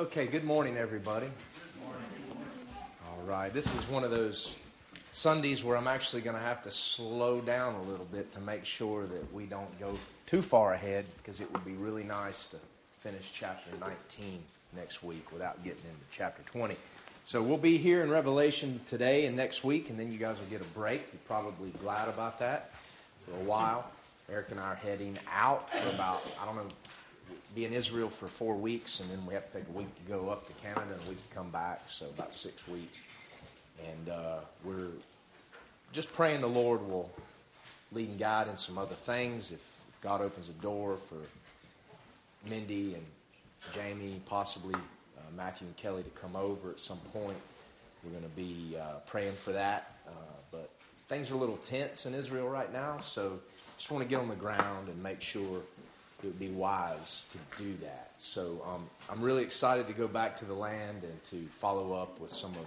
Okay, good morning, everybody. All right, this is one of those Sundays where I'm actually going to have to slow down a little bit to make sure that we don't go too far ahead because it would be really nice to finish chapter 19 next week without getting into chapter 20. So we'll be here in Revelation today and next week, and then you guys will get a break. You're probably glad about that for a while. Eric and I are heading out for about, I don't know, be in Israel for four weeks, and then we have to take a week to go up to Canada and a week to come back, so about six weeks. And uh, we're just praying the Lord will lead and guide in some other things. If God opens a door for Mindy and Jamie, possibly uh, Matthew and Kelly to come over at some point, we're going to be uh, praying for that. Uh, but things are a little tense in Israel right now, so just want to get on the ground and make sure it would be wise to do that. So um, I'm really excited to go back to the land and to follow up with some of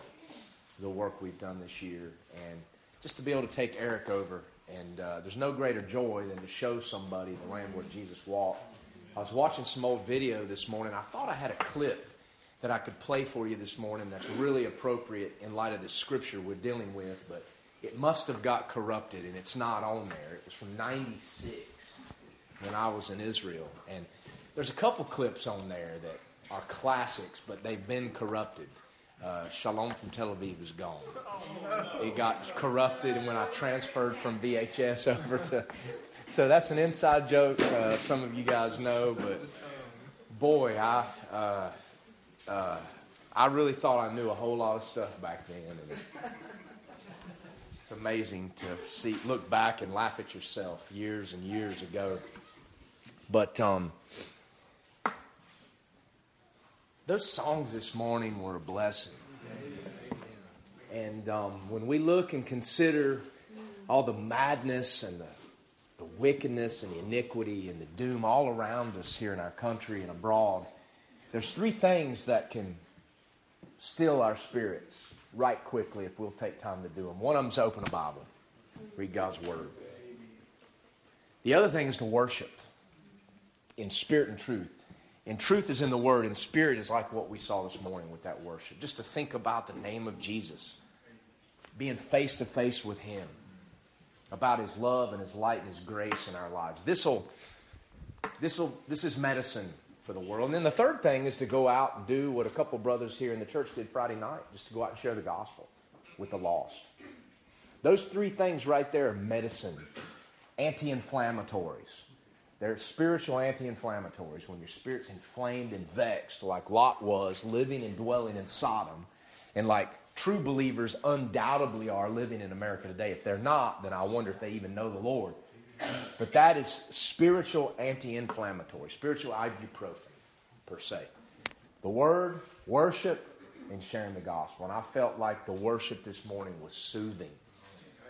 the work we've done this year and just to be able to take Eric over. And uh, there's no greater joy than to show somebody the land where Jesus walked. I was watching some old video this morning. I thought I had a clip that I could play for you this morning that's really appropriate in light of the scripture we're dealing with, but it must have got corrupted and it's not on there. It was from 96 when I was in Israel. And there's a couple clips on there that are classics, but they've been corrupted. Uh, Shalom from Tel Aviv is gone. It got corrupted and when I transferred from VHS over to. So that's an inside joke. Uh, some of you guys know, but boy, I uh, uh I really thought I knew a whole lot of stuff back then. And it's amazing to see, look back and laugh at yourself years and years ago. But um, those songs this morning were a blessing. And um, when we look and consider all the madness and the, the wickedness and the iniquity and the doom all around us here in our country and abroad, there's three things that can still our spirits right quickly if we'll take time to do them. One of them is open a Bible, read God's Word. The other thing is to worship in spirit and truth. And truth is in the word, and spirit is like what we saw this morning with that worship. Just to think about the name of Jesus, being face to face with Him, about His love and His light and His grace in our lives. This'll, this'll, this is medicine for the world. And then the third thing is to go out and do what a couple brothers here in the church did Friday night, just to go out and share the gospel with the lost. Those three things right there are medicine, anti inflammatories. They're spiritual anti inflammatories. When your spirit's inflamed and vexed, like Lot was, living and dwelling in Sodom, and like true believers undoubtedly are living in America today. If they're not, then I wonder if they even know the Lord. But that is spiritual anti inflammatory, spiritual ibuprofen, per se. The word, worship, and sharing the gospel. And I felt like the worship this morning was soothing.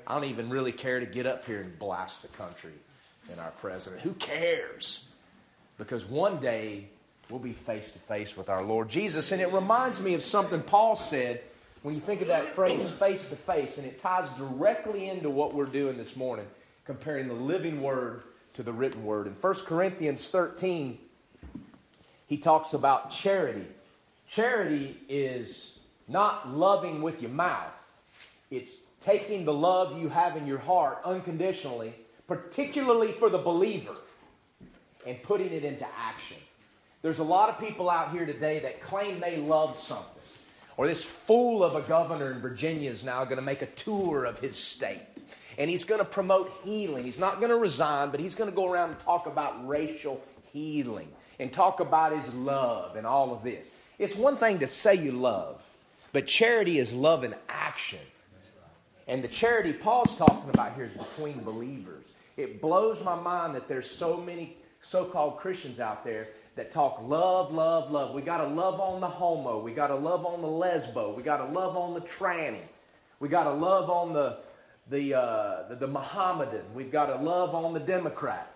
I don't even really care to get up here and blast the country and our president. Who cares? Because one day we'll be face to face with our Lord Jesus. And it reminds me of something Paul said when you think of that phrase face to face, and it ties directly into what we're doing this morning, comparing the living word to the written word. In 1 Corinthians 13, he talks about charity. Charity is not loving with your mouth, it's taking the love you have in your heart unconditionally particularly for the believer, and putting it into action. There's a lot of people out here today that claim they love something. Or this fool of a governor in Virginia is now going to make a tour of his state. And he's going to promote healing. He's not going to resign, but he's going to go around and talk about racial healing and talk about his love and all of this. It's one thing to say you love, but charity is love in action. And the charity Paul's talking about here is between believers. It blows my mind that there's so many so called Christians out there that talk love, love, love. We got to love on the homo. We got to love on the lesbo. We got to love on the tranny. We got to love on the, the, uh, the, the Mohammedan. We've got to love on the Democrat.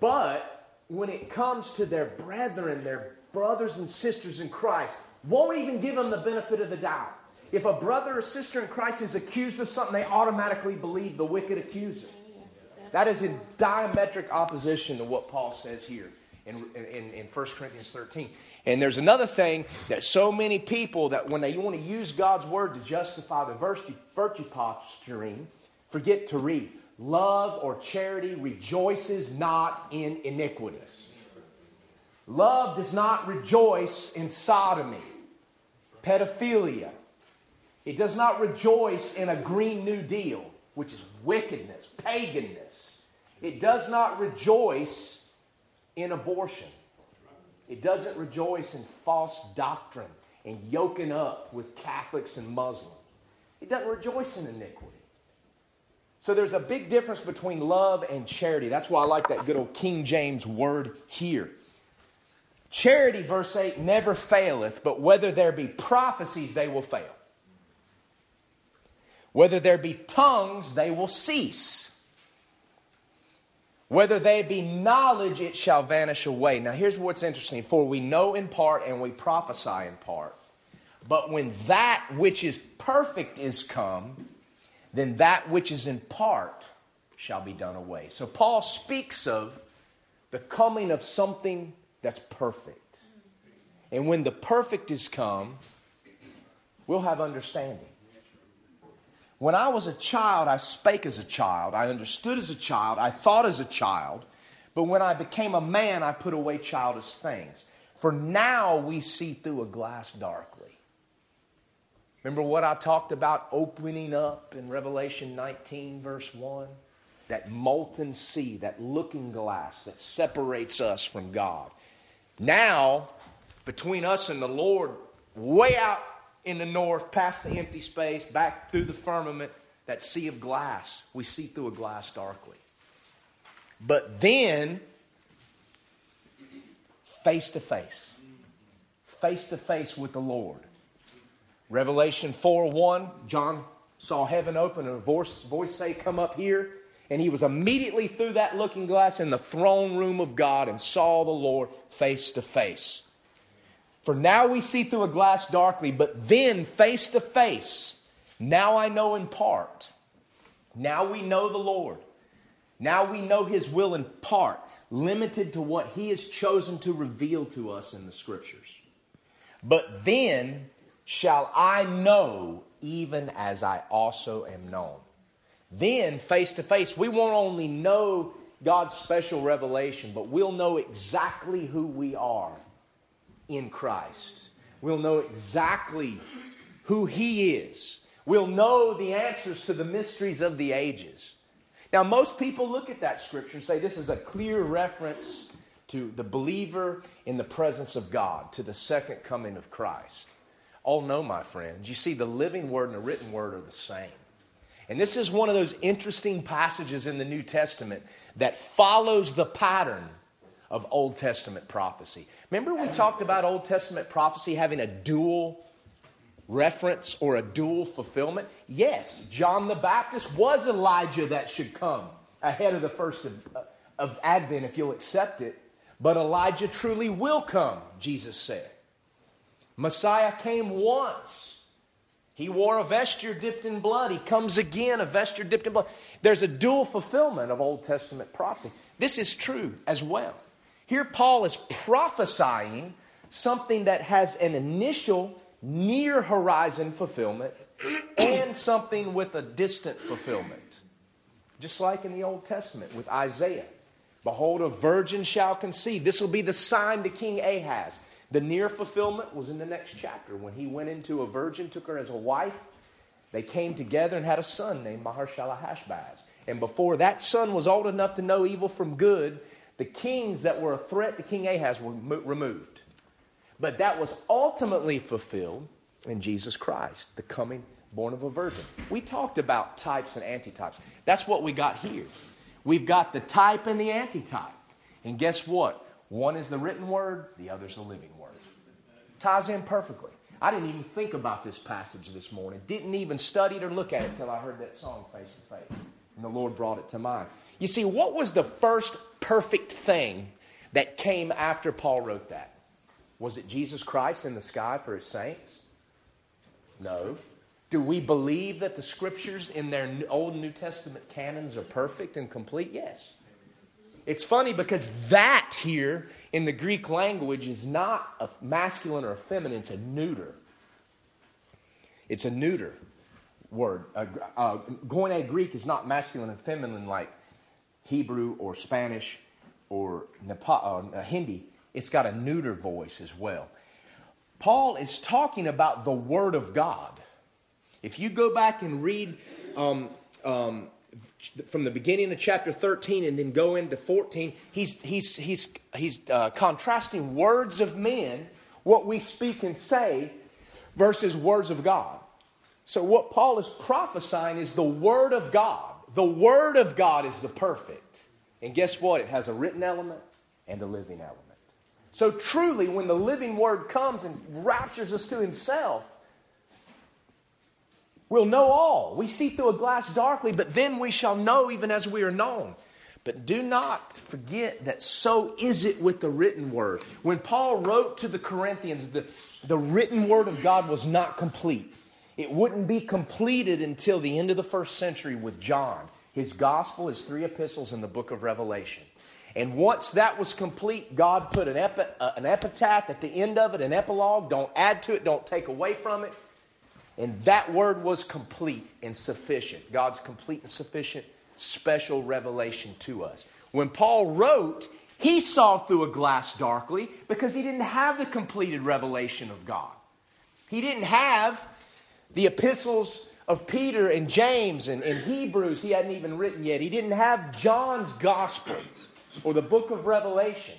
But when it comes to their brethren, their brothers and sisters in Christ, won't even give them the benefit of the doubt. If a brother or sister in Christ is accused of something, they automatically believe the wicked accuser. That is in diametric opposition to what Paul says here in, in, in 1 Corinthians 13. And there's another thing that so many people that when they want to use God's word to justify the virtue, virtue posturing, forget to read. Love or charity rejoices not in iniquity. Love does not rejoice in sodomy, pedophilia. It does not rejoice in a Green New Deal, which is wickedness, paganness. It does not rejoice in abortion. It doesn't rejoice in false doctrine and yoking up with Catholics and Muslims. It doesn't rejoice in iniquity. So there's a big difference between love and charity. That's why I like that good old King James word here. Charity, verse 8, never faileth, but whether there be prophecies, they will fail. Whether there be tongues, they will cease. Whether they be knowledge, it shall vanish away. Now, here's what's interesting for we know in part and we prophesy in part. But when that which is perfect is come, then that which is in part shall be done away. So, Paul speaks of the coming of something that's perfect. And when the perfect is come, we'll have understanding. When I was a child, I spake as a child. I understood as a child. I thought as a child. But when I became a man, I put away childish things. For now we see through a glass darkly. Remember what I talked about opening up in Revelation 19, verse 1? That molten sea, that looking glass that separates us from God. Now, between us and the Lord, way out in the north, past the empty space, back through the firmament, that sea of glass. We see through a glass darkly. But then, face to face, face to face with the Lord. Revelation 4 1, John saw heaven open and a voice, voice say, Come up here. And he was immediately through that looking glass in the throne room of God and saw the Lord face to face. For now we see through a glass darkly, but then face to face. Now I know in part. Now we know the Lord. Now we know His will in part, limited to what He has chosen to reveal to us in the Scriptures. But then shall I know even as I also am known. Then, face to face, we won't only know God's special revelation, but we'll know exactly who we are in Christ. We'll know exactly who He is. We'll know the answers to the mysteries of the ages. Now, most people look at that scripture and say this is a clear reference to the believer in the presence of God, to the second coming of Christ. Oh, no, my friends. You see, the living word and the written word are the same. And this is one of those interesting passages in the New Testament that follows the pattern of Old Testament prophecy. Remember, we talked about Old Testament prophecy having a dual reference or a dual fulfillment? Yes, John the Baptist was Elijah that should come ahead of the first of, uh, of Advent, if you'll accept it. But Elijah truly will come, Jesus said. Messiah came once. He wore a vesture dipped in blood. He comes again, a vesture dipped in blood. There's a dual fulfillment of Old Testament prophecy. This is true as well. Here, Paul is prophesying something that has an initial near horizon fulfillment and something with a distant fulfillment. Just like in the Old Testament with Isaiah. Behold, a virgin shall conceive. This will be the sign to King Ahaz. The near fulfillment was in the next chapter when he went into a virgin, took her as a wife. They came together and had a son named Maher-shalal-hash-baz. And before that son was old enough to know evil from good, the kings that were a threat to King Ahaz were removed. But that was ultimately fulfilled in Jesus Christ, the coming born of a virgin. We talked about types and antitypes. That's what we got here. We've got the type and the antitype. And guess what? One is the written word, the other is the living word. Ties in perfectly. I didn't even think about this passage this morning. Didn't even study it or look at it until I heard that song face to face. And the Lord brought it to mind. You see, what was the first perfect thing that came after Paul wrote that? Was it Jesus Christ in the sky for his saints? No. Do we believe that the scriptures in their Old and New Testament canons are perfect and complete? Yes. It's funny because that here in the Greek language is not a masculine or a feminine, it's a neuter. It's a neuter word. Uh, uh, Greek is not masculine and feminine like Hebrew or Spanish or Nepal, uh, Hindi. It's got a neuter voice as well. Paul is talking about the Word of God. If you go back and read um, um, from the beginning of chapter 13 and then go into 14, he's, he's, he's, he's uh, contrasting words of men, what we speak and say, versus words of God. So, what Paul is prophesying is the Word of God. The Word of God is the perfect. And guess what? It has a written element and a living element. So, truly, when the living Word comes and raptures us to Himself, we'll know all. We see through a glass darkly, but then we shall know even as we are known. But do not forget that so is it with the written word. When Paul wrote to the Corinthians, the, the written word of God was not complete. It wouldn't be completed until the end of the first century with John. His gospel, his three epistles, in the book of Revelation. And once that was complete, God put an, epi- uh, an epitaph at the end of it, an epilogue. Don't add to it, don't take away from it. And that word was complete and sufficient. God's complete and sufficient special revelation to us. When Paul wrote, he saw through a glass darkly because he didn't have the completed revelation of God. He didn't have the epistles of Peter and James and, and Hebrews, he hadn't even written yet. He didn't have John's gospel or the book of Revelation.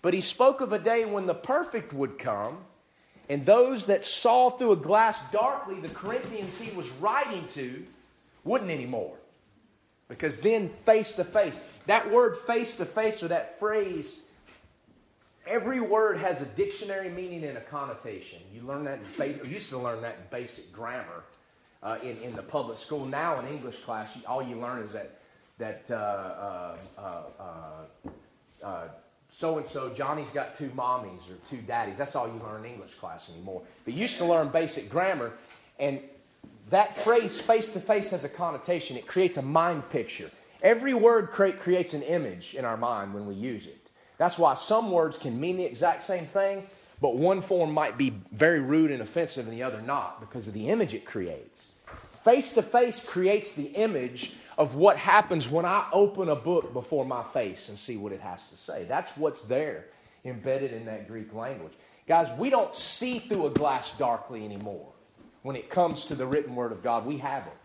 But he spoke of a day when the perfect would come, and those that saw through a glass darkly, the Corinthians he was writing to, wouldn't anymore. Because then, face to face, that word face to face or that phrase Every word has a dictionary meaning and a connotation. You learn that in ba- used to learn that in basic grammar uh, in, in the public school. Now in English class, all you learn is that that so and so Johnny's got two mommies or two daddies. That's all you learn in English class anymore. But you used to learn basic grammar, and that phrase face to face has a connotation. It creates a mind picture. Every word create, creates an image in our mind when we use it. That's why some words can mean the exact same thing, but one form might be very rude and offensive and the other not because of the image it creates. Face to face creates the image of what happens when I open a book before my face and see what it has to say. That's what's there embedded in that Greek language. Guys, we don't see through a glass darkly anymore. When it comes to the written word of God, we have it.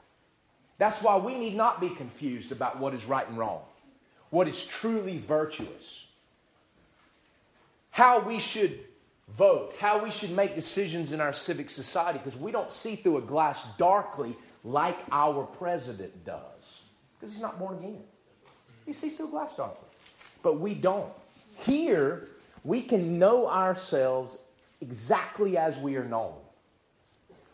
That's why we need not be confused about what is right and wrong, what is truly virtuous how we should vote, how we should make decisions in our civic society, because we don't see through a glass darkly like our president does, because he's not born again. He sees through a glass darkly. But we don't. Here, we can know ourselves exactly as we are known.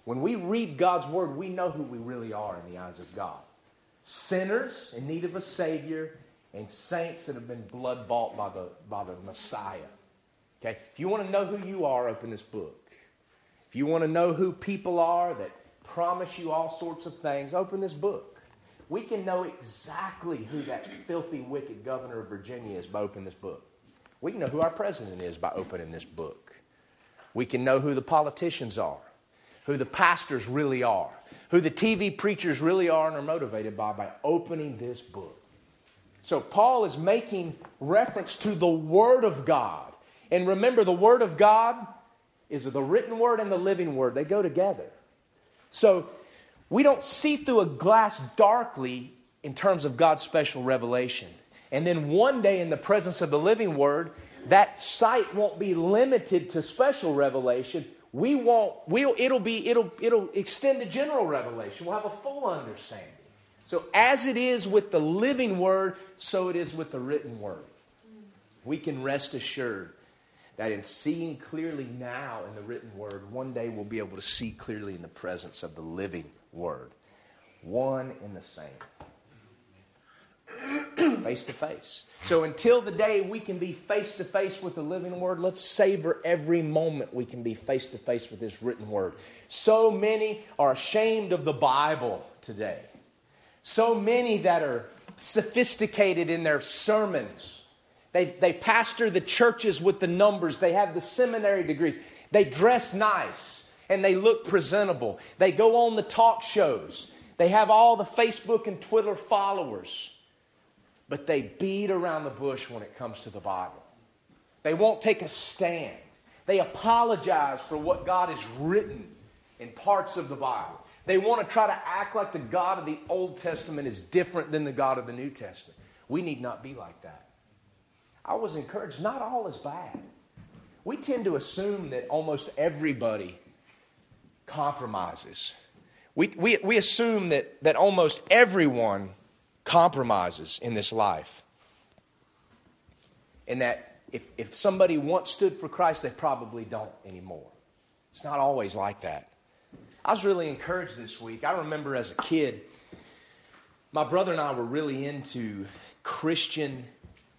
When we read God's word, we know who we really are in the eyes of God sinners in need of a Savior, and saints that have been blood bought by the, by the Messiah. Okay? If you want to know who you are, open this book. If you want to know who people are that promise you all sorts of things, open this book. We can know exactly who that filthy, wicked governor of Virginia is by opening this book. We can know who our president is by opening this book. We can know who the politicians are, who the pastors really are, who the TV preachers really are and are motivated by by opening this book. So Paul is making reference to the Word of God and remember, the Word of God is the written Word and the living Word, they go together. So we don't see through a glass darkly in terms of God's special revelation. And then one day, in the presence of the living Word, that sight won't be limited to special revelation. We won't, we'll, it'll, be, it'll, it'll extend to general revelation. We'll have a full understanding. So, as it is with the living Word, so it is with the written Word. We can rest assured that in seeing clearly now in the written word, one day we'll be able to see clearly in the presence of the living word. One and the same. face to face. So until the day we can be face to face with the living word, let's savor every moment we can be face to face with this written word. So many are ashamed of the Bible today. So many that are sophisticated in their sermons They, they pastor the churches with the numbers. They have the seminary degrees. They dress nice and they look presentable. They go on the talk shows. They have all the Facebook and Twitter followers. But they beat around the bush when it comes to the Bible. They won't take a stand. They apologize for what God has written in parts of the Bible. They want to try to act like the God of the Old Testament is different than the God of the New Testament. We need not be like that. I was encouraged, not all is bad. We tend to assume that almost everybody compromises. We, we, we assume that, that almost everyone compromises in this life. And that if, if somebody once stood for Christ, they probably don't anymore. It's not always like that. I was really encouraged this week. I remember as a kid, my brother and I were really into Christian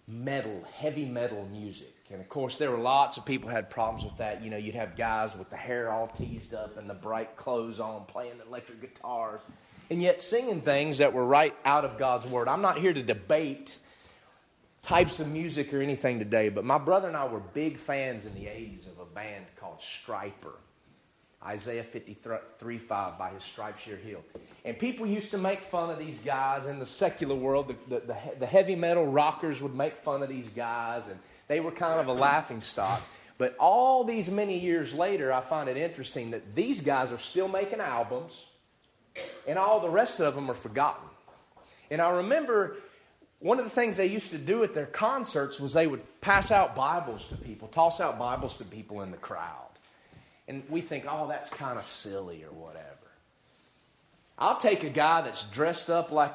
metal, heavy metal music. And of course, there were lots of people had problems with that. You know, you'd have guys with the hair all teased up and the bright clothes on, playing the electric guitars, and yet singing things that were right out of God's word. I'm not here to debate types of music or anything today, but my brother and I were big fans in the 80s of a band called Stryper. Isaiah 53 5, by his stripes you're healed. And people used to make fun of these guys in the secular world. The, the, the, the, heavy metal rockers would make fun of these guys, and they were kind of a laughing stock. But all these many years later, I find it interesting that these guys are still making albums, and all the rest of them are forgotten. And I remember one of the things they used to do at their concerts was they would pass out Bibles to people, toss out Bibles to people in the crowd. And we think, oh, that's kind of silly or whatever. I'll take a guy that's dressed up like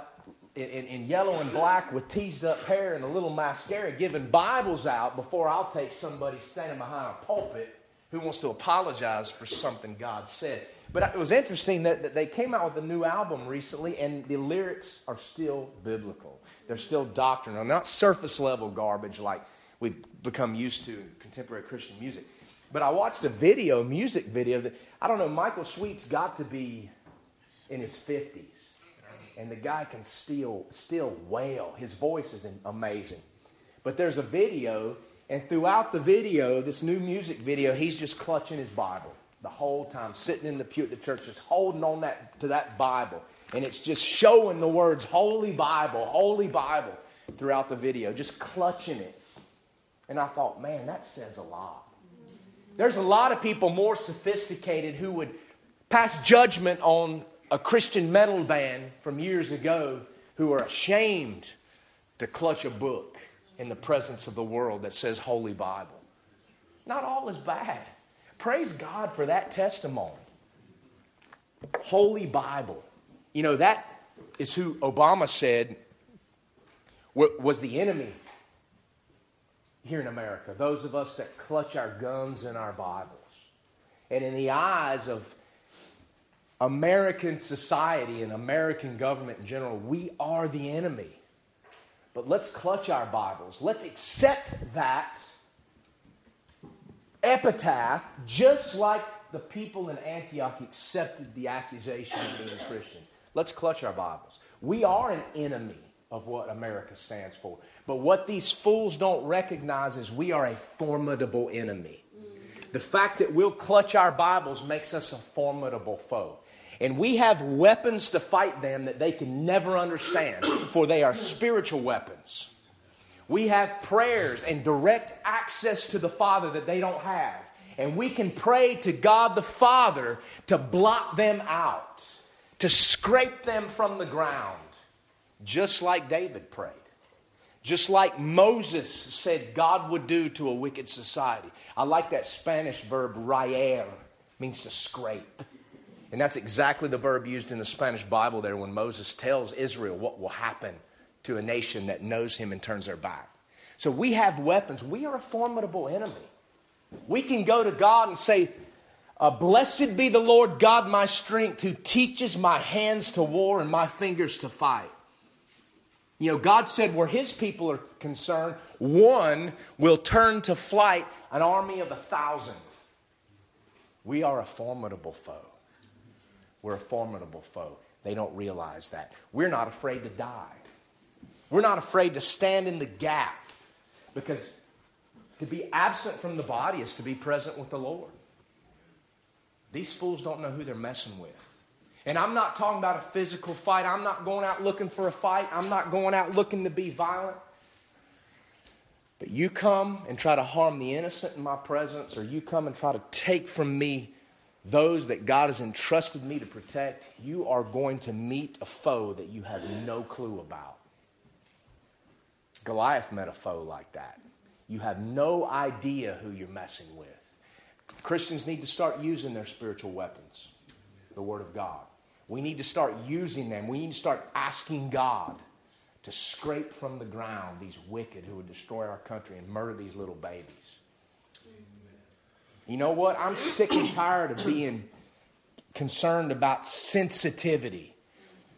in, in, yellow and black with teased up hair and a little mascara giving Bibles out before I'll take somebody standing behind a pulpit who wants to apologize for something God said. But it was interesting that, that they came out with a new album recently, and the lyrics are still biblical. They're still doctrinal, not surface level garbage like we've become used to in contemporary Christian music. But I watched a video, a music video that I don't know. Michael Sweet's got to be in his fifties, and the guy can still still wail. His voice is amazing. But there's a video, and throughout the video, this new music video, he's just clutching his Bible the whole time, sitting in the pew at the church, just holding on that to that Bible, and it's just showing the words "Holy Bible, Holy Bible" throughout the video, just clutching it. And I thought, man, that says a lot. There's a lot of people more sophisticated who would pass judgment on a Christian metal band from years ago who are ashamed to clutch a book in the presence of the world that says Holy Bible. Not all is bad. Praise God for that testimony. Holy Bible. You know, that is who Obama said was the enemy here in America, those of us that clutch our guns and our Bibles. And in the eyes of American society and American government in general, we are the enemy. But let's clutch our Bibles. Let's accept that epitaph just like the people in Antioch accepted the accusation of being Christians. Let's clutch our Bibles. We are an enemy of what America stands for. But what these fools don't recognize is we are a formidable enemy. The fact that we'll clutch our Bibles makes us a formidable foe. And we have weapons to fight them that they can never understand, for they are spiritual weapons. We have prayers and direct access to the Father that they don't have. And we can pray to God the Father to blot them out, to scrape them from the ground just like David prayed. Just like Moses said God would do to a wicked society. I like that Spanish verb, raer, means to scrape. And that's exactly the verb used in the Spanish Bible there when Moses tells Israel what will happen to a nation that knows him and turns their back. So we have weapons. We are a formidable enemy. We can go to God and say, uh, Blessed be the Lord God, my strength, who teaches my hands to war and my fingers to fight. You know, God said where his people are concerned, one will turn to flight an army of a thousand. We are a formidable foe. We're a formidable foe. They don't realize that. We're not afraid to die. We're not afraid to stand in the gap Because to be absent from the body is to be present with the Lord. These fools don't know who they're messing with. And I'm not talking about a physical fight. I'm not going out looking for a fight. I'm not going out looking to be violent. But you come and try to harm the innocent in my presence, or you come and try to take from me those that God has entrusted me to protect, you are going to meet a foe that you have no clue about. Goliath met a foe like that. You have no idea who you're messing with. Christians need to start using their spiritual weapons, the Word of God. We need to start using them. We need to start asking God to scrape from the ground these wicked who would destroy our country and murder these little babies. You know what? I'm sick and tired of being concerned about sensitivity.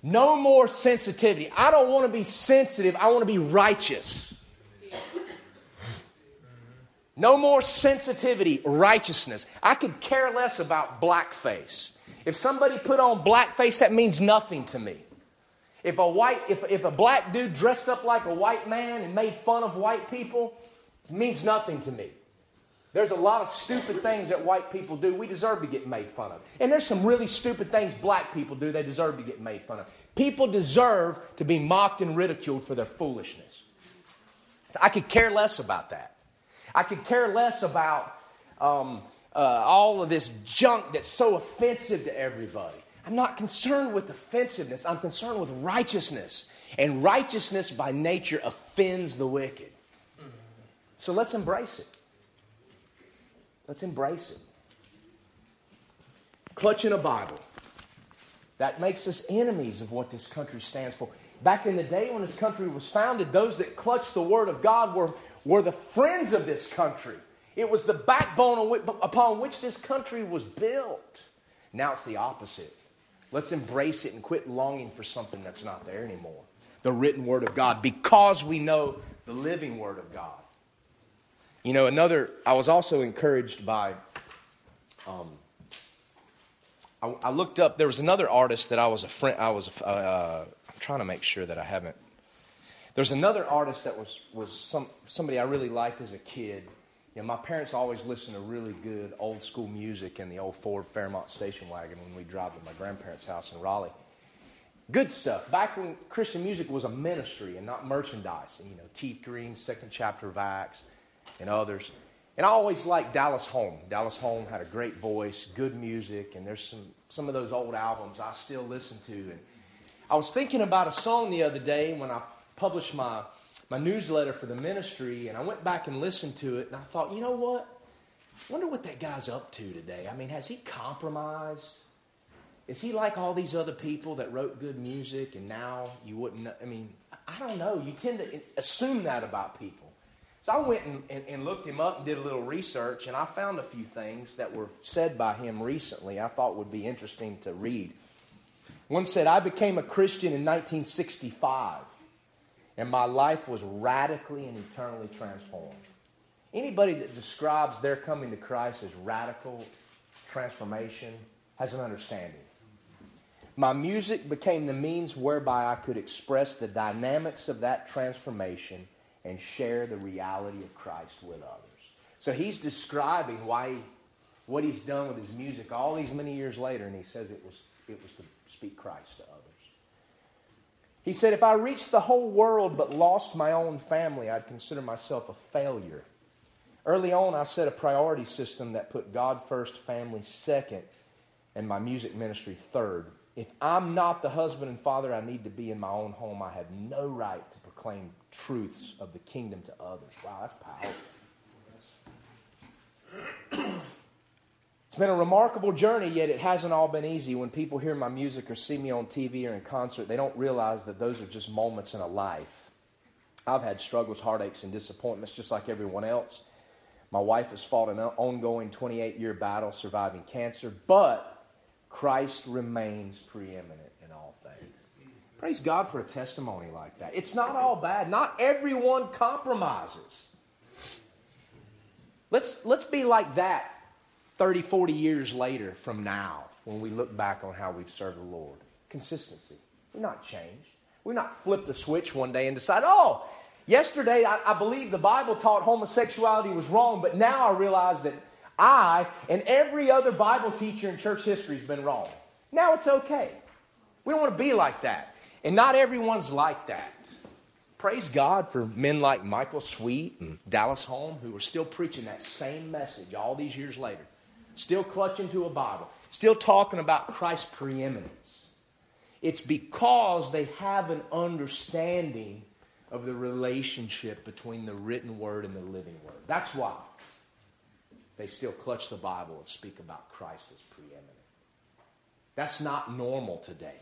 No more sensitivity. I don't want to be sensitive, I want to be righteous. No more sensitivity, righteousness. I could care less about blackface. If somebody put on blackface, that means nothing to me. If a white, if, if a black dude dressed up like a white man and made fun of white people, means nothing to me. There's a lot of stupid things that white people do. We deserve to get made fun of. And there's some really stupid things black people do. They deserve to get made fun of. People deserve to be mocked and ridiculed for their foolishness. I could care less about that. I could care less about um, uh, all of this junk that's so offensive to everybody. I'm not concerned with offensiveness, I'm concerned with righteousness. And righteousness by nature offends the wicked. So let's embrace it. Let's embrace it. Clutching a Bible. That makes us enemies of what this country stands for. Back in the day when this country was founded, those that clutched the Word of God were, were the friends of this country. It was the backbone upon which this country was built. Now it's the opposite. Let's embrace it and quit longing for something that's not there anymore. The written Word of God, because we know the living Word of God. You know, another, I was also encouraged by, um, I, I, looked up, there was another artist that I was a friend, I was, uh, I'm trying to make sure that I haven't. There's another artist that was, was some, somebody I really liked as a kid. You know, my parents always listened to really good old school music in the old Ford Fairmont station wagon when we drive to my grandparents' house in Raleigh. Good stuff. Back when Christian music was a ministry and not merchandise. And, you know, Keith Green's second chapter of Acts and others. And I always liked Dallas Holm. Dallas Holm had a great voice, good music, and there's some, some of those old albums I still listen to. And I was thinking about a song the other day when I published my, my newsletter for the ministry, and I went back and listened to it, and I thought, you know what? I wonder what that guy's up to today. I mean, has he compromised? Is he like all these other people that wrote good music and now you wouldn't? I mean, I don't know. You tend to assume that about people. So I went and, and, and, looked him up and did a little research, and I found a few things that were said by him recently I thought would be interesting to read. One said, I became a Christian in 1965, and my life was radically and eternally transformed. Anybody that describes their coming to Christ as radical transformation has an understanding. My music became the means whereby I could express the dynamics of that transformation and share the reality of Christ with others. So he's describing why what he's done with his music all these many years later, and he says it was it was to speak Christ to others. He said, If I reached the whole world but lost my own family, I'd consider myself a failure. Early on, I set a priority system that put God first, family second, and my music ministry third. If I'm not the husband and father I need to be in my own home, I have no right to proclaim truths of the kingdom to others. Wow, that's powerful. It's been a remarkable journey, yet it hasn't all been easy. When people hear my music or see me on TV or in concert, they don't realize that those are just moments in a life. I've had struggles, heartaches, and disappointments just like everyone else. My wife has fought an ongoing 28 year battle surviving cancer, but Christ remains preeminent. In all things. Praise God for a testimony like that. It's not all bad. Not everyone compromises. Let's, let's be like that 30, 40 years later from now when we look back on how we've served the Lord. Consistency. We're not changed. We're not flipped the switch one day and decide, oh, Yesterday, I, I believe the Bible taught homosexuality was wrong, but now I realize that I and every other Bible teacher in church history has been wrong. Now it's okay. We don't want to be like that. And not everyone's like that. Praise God for men like Michael Sweet and Dallas Holm who are still preaching that same message all these years later. Still clutching to a Bible. Still talking about Christ's preeminence. It's because they have an understanding of the relationship between the written word and the living word. That's why they still clutch the Bible and speak about Christ as preeminent. That's not normal today.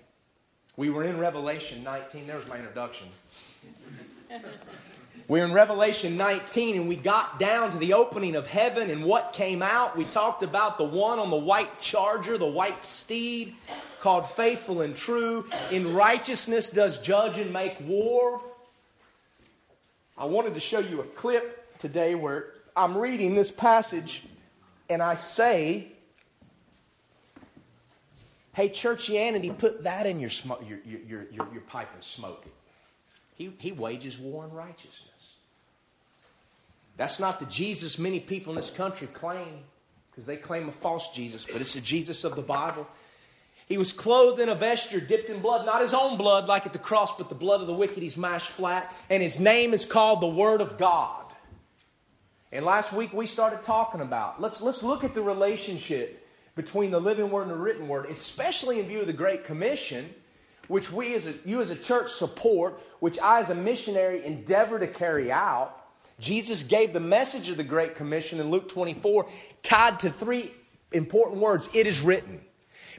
We were in Revelation 19. There's my introduction. We're in Revelation 19 and we got down to the opening of heaven and what came out. We talked about the one on the white charger, the white steed, called faithful and true. In righteousness does judge and make war. I wanted to show you a clip today where I'm reading this passage and I say, Hey, churchianity, put that in your, smoke, your, your, your, your pipe and smoke it. He, he wages war in righteousness. That's not the Jesus many people in this country claim, because they claim a false Jesus, but it's the Jesus of the Bible. He was clothed in a vesture dipped in blood, not his own blood like at the cross, but the blood of the wicked. He's mashed flat, and his name is called the Word of God. And last week we started talking about let's, let's look at the relationship between the living word and the written word, especially in view of the Great Commission, which we as a, you as a church support, which I as a missionary endeavor to carry out. Jesus gave the message of the Great Commission in Luke 24 tied to three important words it is written.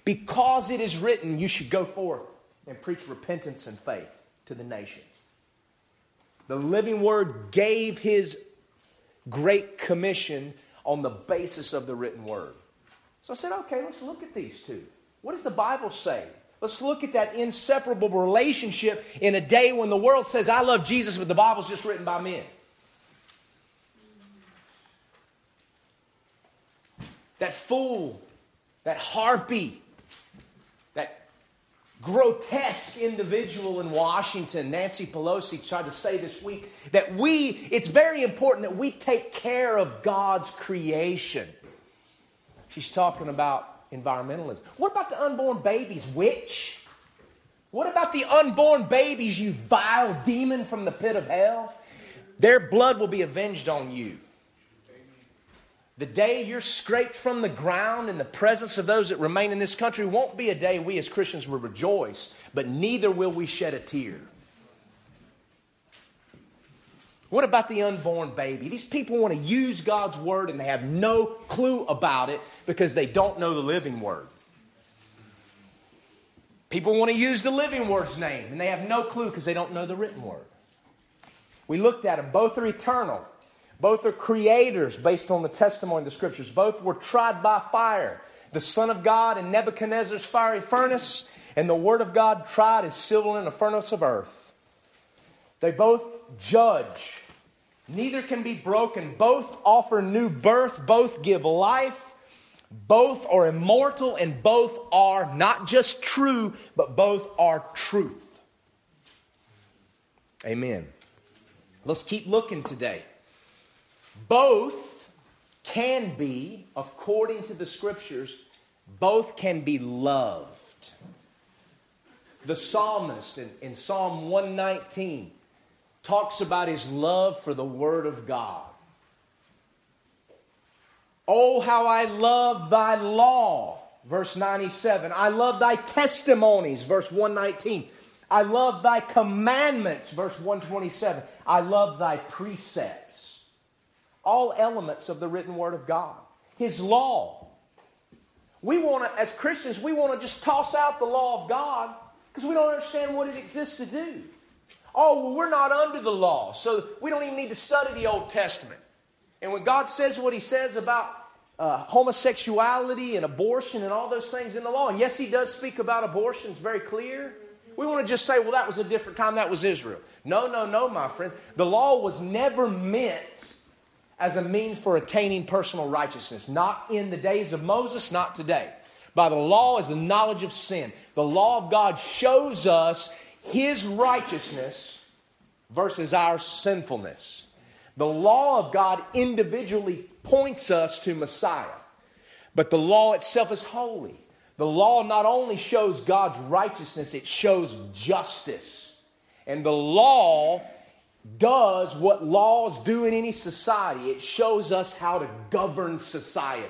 Because it is written, you should go forth and preach repentance and faith to the nations. The living word gave his Great Commission on the basis of the written word. So I said, okay, let's look at these two. What does the Bible say? Let's look at that inseparable relationship in a day when the world says, I love Jesus, but the Bible's just written by men. That fool, that harpy, that grotesque individual in Washington, Nancy Pelosi, tried to say this week that we, it's very important that we take care of God's creation. She's talking about environmentalism. What about the unborn babies, witch? What about the unborn babies, you vile demon from the pit of hell? Their blood will be avenged on you. The day you're scraped from the ground in the presence of those that remain in this country won't be a day we as Christians will rejoice, but neither will we shed a tear. What about the unborn baby? These people want to use God's word and they have no clue about it because they don't know the living word. People want to use the living word's name and they have no clue because they don't know the written word. We looked at them. Both are eternal. Both are creators based on the testimony of the scriptures. Both were tried by fire. The Son of God in Nebuchadnezzar's fiery furnace, and the Word of God tried as silver in a furnace of earth. They both judge Neither can be broken. Both offer new birth, both give life, both are immortal, and both are not just true, but both are truth. Amen. Let's keep looking today. Both can be, according to the scriptures, both can be loved. The psalmist in, in Psalm 119 talks about his love for the Word of God. Oh, how I love thy law, verse 97. I love thy testimonies, verse 119. I love thy commandments, verse 127. I love thy precepts. All elements of the written Word of God. His law. We want to, as Christians, we want to just toss out the law of God because we don't understand what it exists to do. Oh, well, we're not under the law, so we don't even need to study the Old Testament. And when God says what He says about uh, homosexuality and abortion and all those things in the law, and yes, He does speak about abortion, it's very clear. We want to just say, well, that was a different time, that was Israel. No, no, no, my friends. The law was never meant as a means for attaining personal righteousness. Not in the days of Moses, not today. By the law is the knowledge of sin. The law of God shows us his righteousness versus our sinfulness. The law of God individually points us to Messiah, but the law itself is holy. The law not only shows God's righteousness, it shows justice. And the law does what laws do in any society it shows us how to govern society.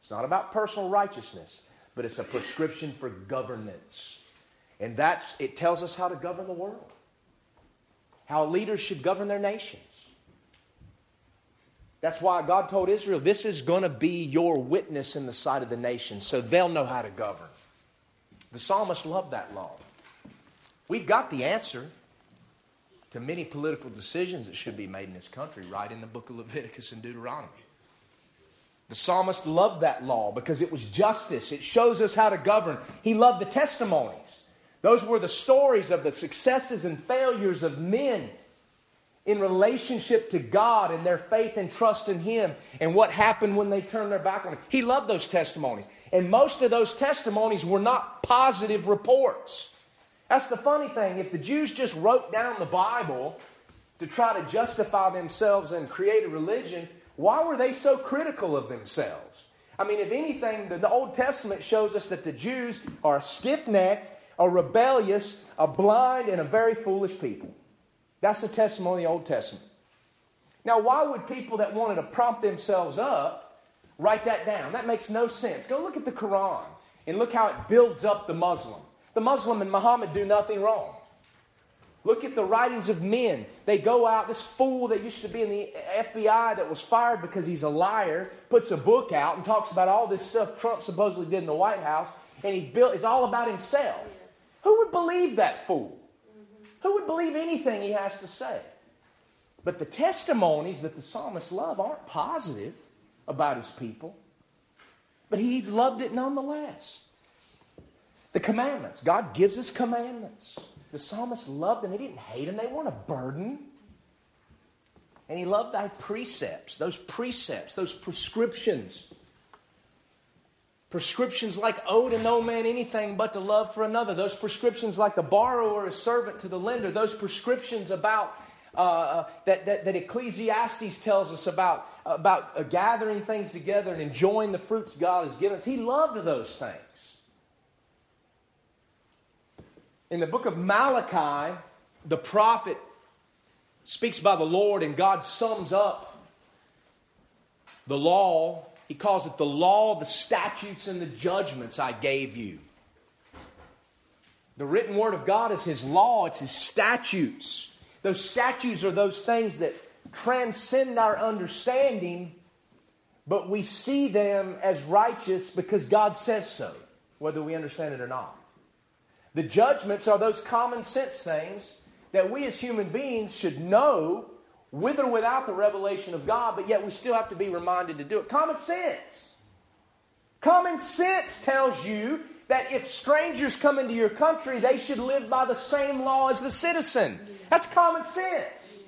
It's not about personal righteousness, but it's a prescription for governance. And that's, it tells us how to govern the world, how leaders should govern their nations. That's why God told Israel, this is going to be your witness in the sight of the nations, so they'll know how to govern. The psalmist loved that law. We've got the answer to many political decisions that should be made in this country right in the book of Leviticus and Deuteronomy. The psalmist loved that law because it was justice. It shows us how to govern. He loved the testimonies. Those were the stories of the successes and failures of men in relationship to God and their faith and trust in Him and what happened when they turned their back on Him. He loved those testimonies. And most of those testimonies were not positive reports. That's the funny thing. If the Jews just wrote down the Bible to try to justify themselves and create a religion, why were they so critical of themselves? I mean, if anything, the Old Testament shows us that the Jews are stiff necked, a rebellious, a blind, and a very foolish people. That's the testimony of the Old Testament. Now, why would people that wanted to prompt themselves up write that down? That makes no sense. Go look at the Quran and look how it builds up the Muslim. The Muslim and Muhammad do nothing wrong. Look at the writings of men. They go out, this fool that used to be in the FBI that was fired because he's a liar, puts a book out and talks about all this stuff Trump supposedly did in the White House, and he built it's all about himself. Who would believe that fool? Who would believe anything he has to say? But the testimonies that the psalmist loved aren't positive about his people, but he loved it nonetheless. The commandments. God gives us commandments. The psalmist loved them. He didn't hate them, they weren't a burden. And he loved thy precepts, those precepts, those prescriptions. Prescriptions like owe to no man anything but to love for another. Those prescriptions like the borrower is servant to the lender. Those prescriptions about uh, uh, that, that, that, Ecclesiastes tells us about, about uh, gathering things together and enjoying the fruits God has given us. He loved those things. In the book of Malachi, the prophet speaks by the Lord, and God sums up the law he calls it the law, the statutes, and the judgments I gave you. The written word of God is his law, it's his statutes. Those statutes are those things that transcend our understanding, but we see them as righteous because God says so, whether we understand it or not. The judgments are those common sense things that we as human beings should know with or without the revelation of God, but yet we still have to be reminded to do it. Common sense. Common sense tells you that if strangers come into your country, they should live by the same law as the citizen. That's common sense.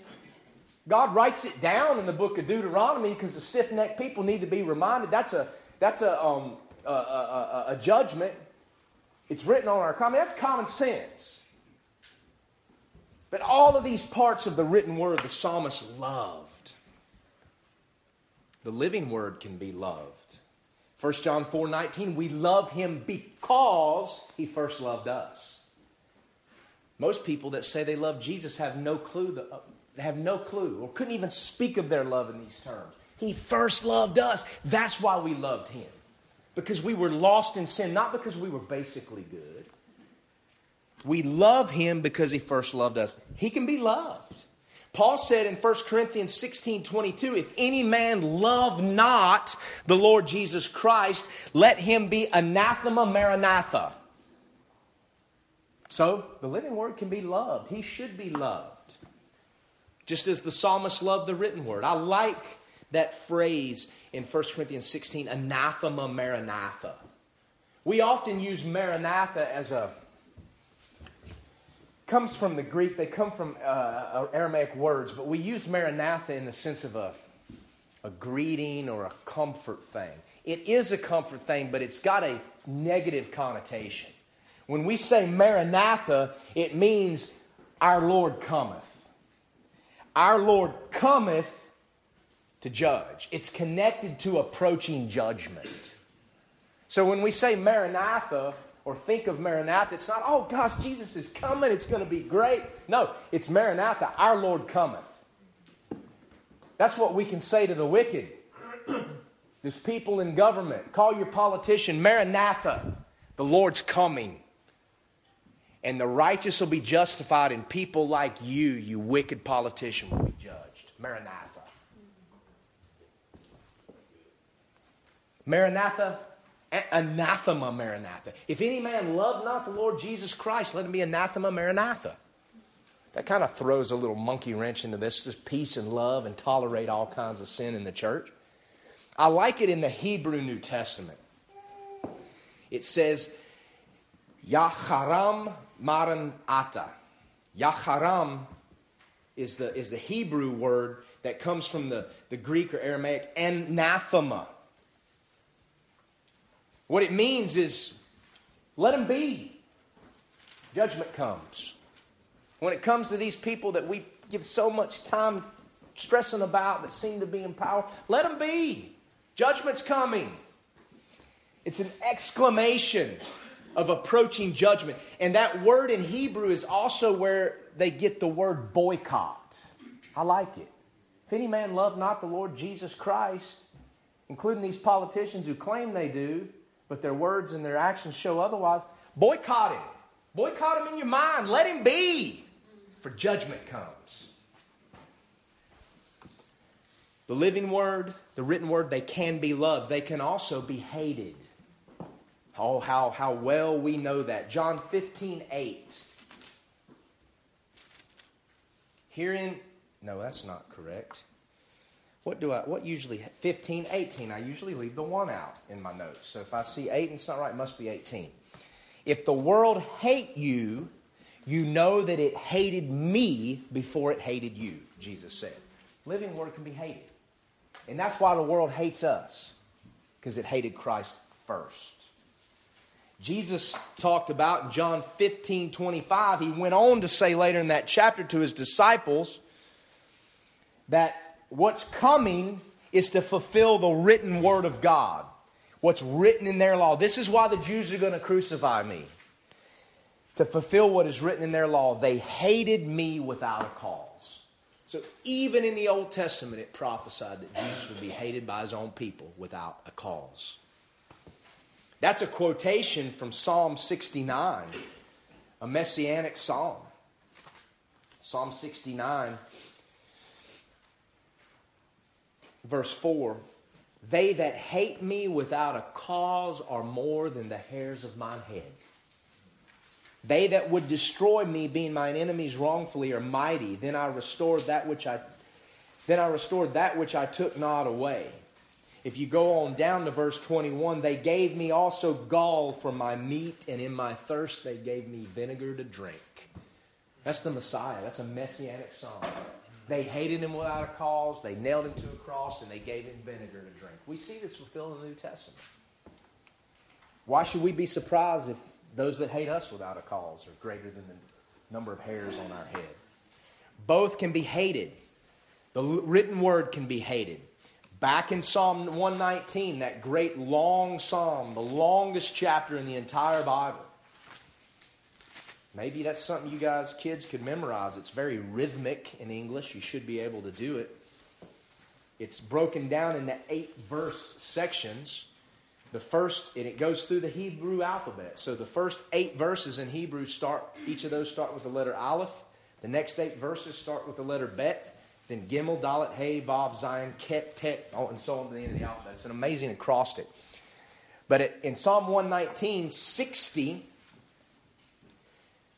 God writes it down in the book of Deuteronomy because the stiff necked people need to be reminded. That's a, that's a, um, a, a, a judgment. It's written on our common. That's common sense. But all of these parts of the written word the psalmist loved. The living word can be loved. 1 John 4 19, we love him because he first loved us. Most people that say they love Jesus have no clue, that, uh, have no clue or couldn't even speak of their love in these terms. He first loved us. That's why we loved him. Because we were lost in sin, not because we were basically good. We love him because he first loved us. He can be loved. Paul said in 1 Corinthians 16 22, if any man love not the Lord Jesus Christ, let him be anathema maranatha. So the living word can be loved. He should be loved. Just as the psalmist loved the written word. I like that phrase in 1 Corinthians 16, anathema maranatha. We often use maranatha as a comes from the Greek. They come from uh, uh, Aramaic words, but we use Maranatha in the sense of a, a greeting or a comfort thing. It is a comfort thing, but it's got a negative connotation. When we say Maranatha, it means our Lord cometh. Our Lord cometh to judge. It's connected to approaching judgment. So when we say Maranatha or think of Maranatha, it's not, oh gosh, Jesus is coming, it's going to be great. No, it's Maranatha, our Lord cometh. That's what we can say to the wicked. There's people in government. Call your politician Maranatha. The Lord's coming. And the righteous will be justified, and people like you, you wicked politician, will be judged. Maranatha. Maranatha, anathema, Maranatha. If any man love not the Lord Jesus Christ, let him be anathema, Maranatha. That kind of throws a little monkey wrench into this, just peace and love and tolerate all kinds of sin in the church. I like it in the Hebrew New Testament. It says, Yaharam Maranatha. Yaharam is the, is the Hebrew word that comes from the, the Greek or Aramaic anathema. What it means is let them be. Judgment comes. When it comes to these people that we give so much time stressing about that seem to be in power, let them be. Judgment's coming. It's an exclamation of approaching judgment. And that word in Hebrew is also where they get the word boycott. I like it. If any man love not the Lord Jesus Christ, including these politicians who claim they do, but their words and their actions show otherwise, boycott him. Boycott him in your mind. Let him be, for judgment comes. The living word, the written word, they can be loved. They can also be hated. Oh, how, how well we know that. John 15, 8. Herein, no, that's not correct. What do I, what usually, 15, 18. I usually leave the one out in my notes. So if I see 8 and it's not right, it must be 18. If the world hate you, you know that it hated me before it hated you, Jesus said. Living word can be hated. And that's why the world hates us, because it hated Christ first. Jesus talked about in John 15 25, he went on to say later in that chapter to his disciples that what's coming is to fulfill the written word of God, what's written in their law. This is why the Jews are going to crucify me. To fulfill what is written in their law, they hated me without a cause. So even in the Old Testament, it prophesied that Jesus would be hated by his own people without a cause. That's a quotation from Psalm 69, a messianic psalm. Psalm 69, verse 4 They that hate me without a cause are more than the hairs of mine head. They that would destroy me, being mine enemies wrongfully, are mighty. Then I restored that which I then I restored that which I took not away. If you go on down to verse 21, they gave me also gall for my meat, and in my thirst they gave me vinegar to drink. That's the Messiah. That's a messianic song. They hated him without a cause, they nailed him to a cross, and they gave him vinegar to drink. We see this fulfilled in the New Testament. Why should we be surprised if those that hate us without a cause are greater than the number of hairs on our head? Both can be hated. The written word can be hated. Back in Psalm 119, that great long psalm, the longest chapter in the entire Bible. Maybe that's something you guys, kids, could memorize. It's very rhythmic in English. You should be able to do it. It's broken down into eight verse sections. The first, and it goes through the Hebrew alphabet. So the first eight verses in Hebrew start, each of those start with the letter Aleph. The next eight verses start with the letter Bet. Then Gimel, Dalet, Hey, Vav, Zayin, Ket, Tet, oh, and so on to the end of the alphabet. It's an amazing acrostic. But it, in Psalm 119, 60,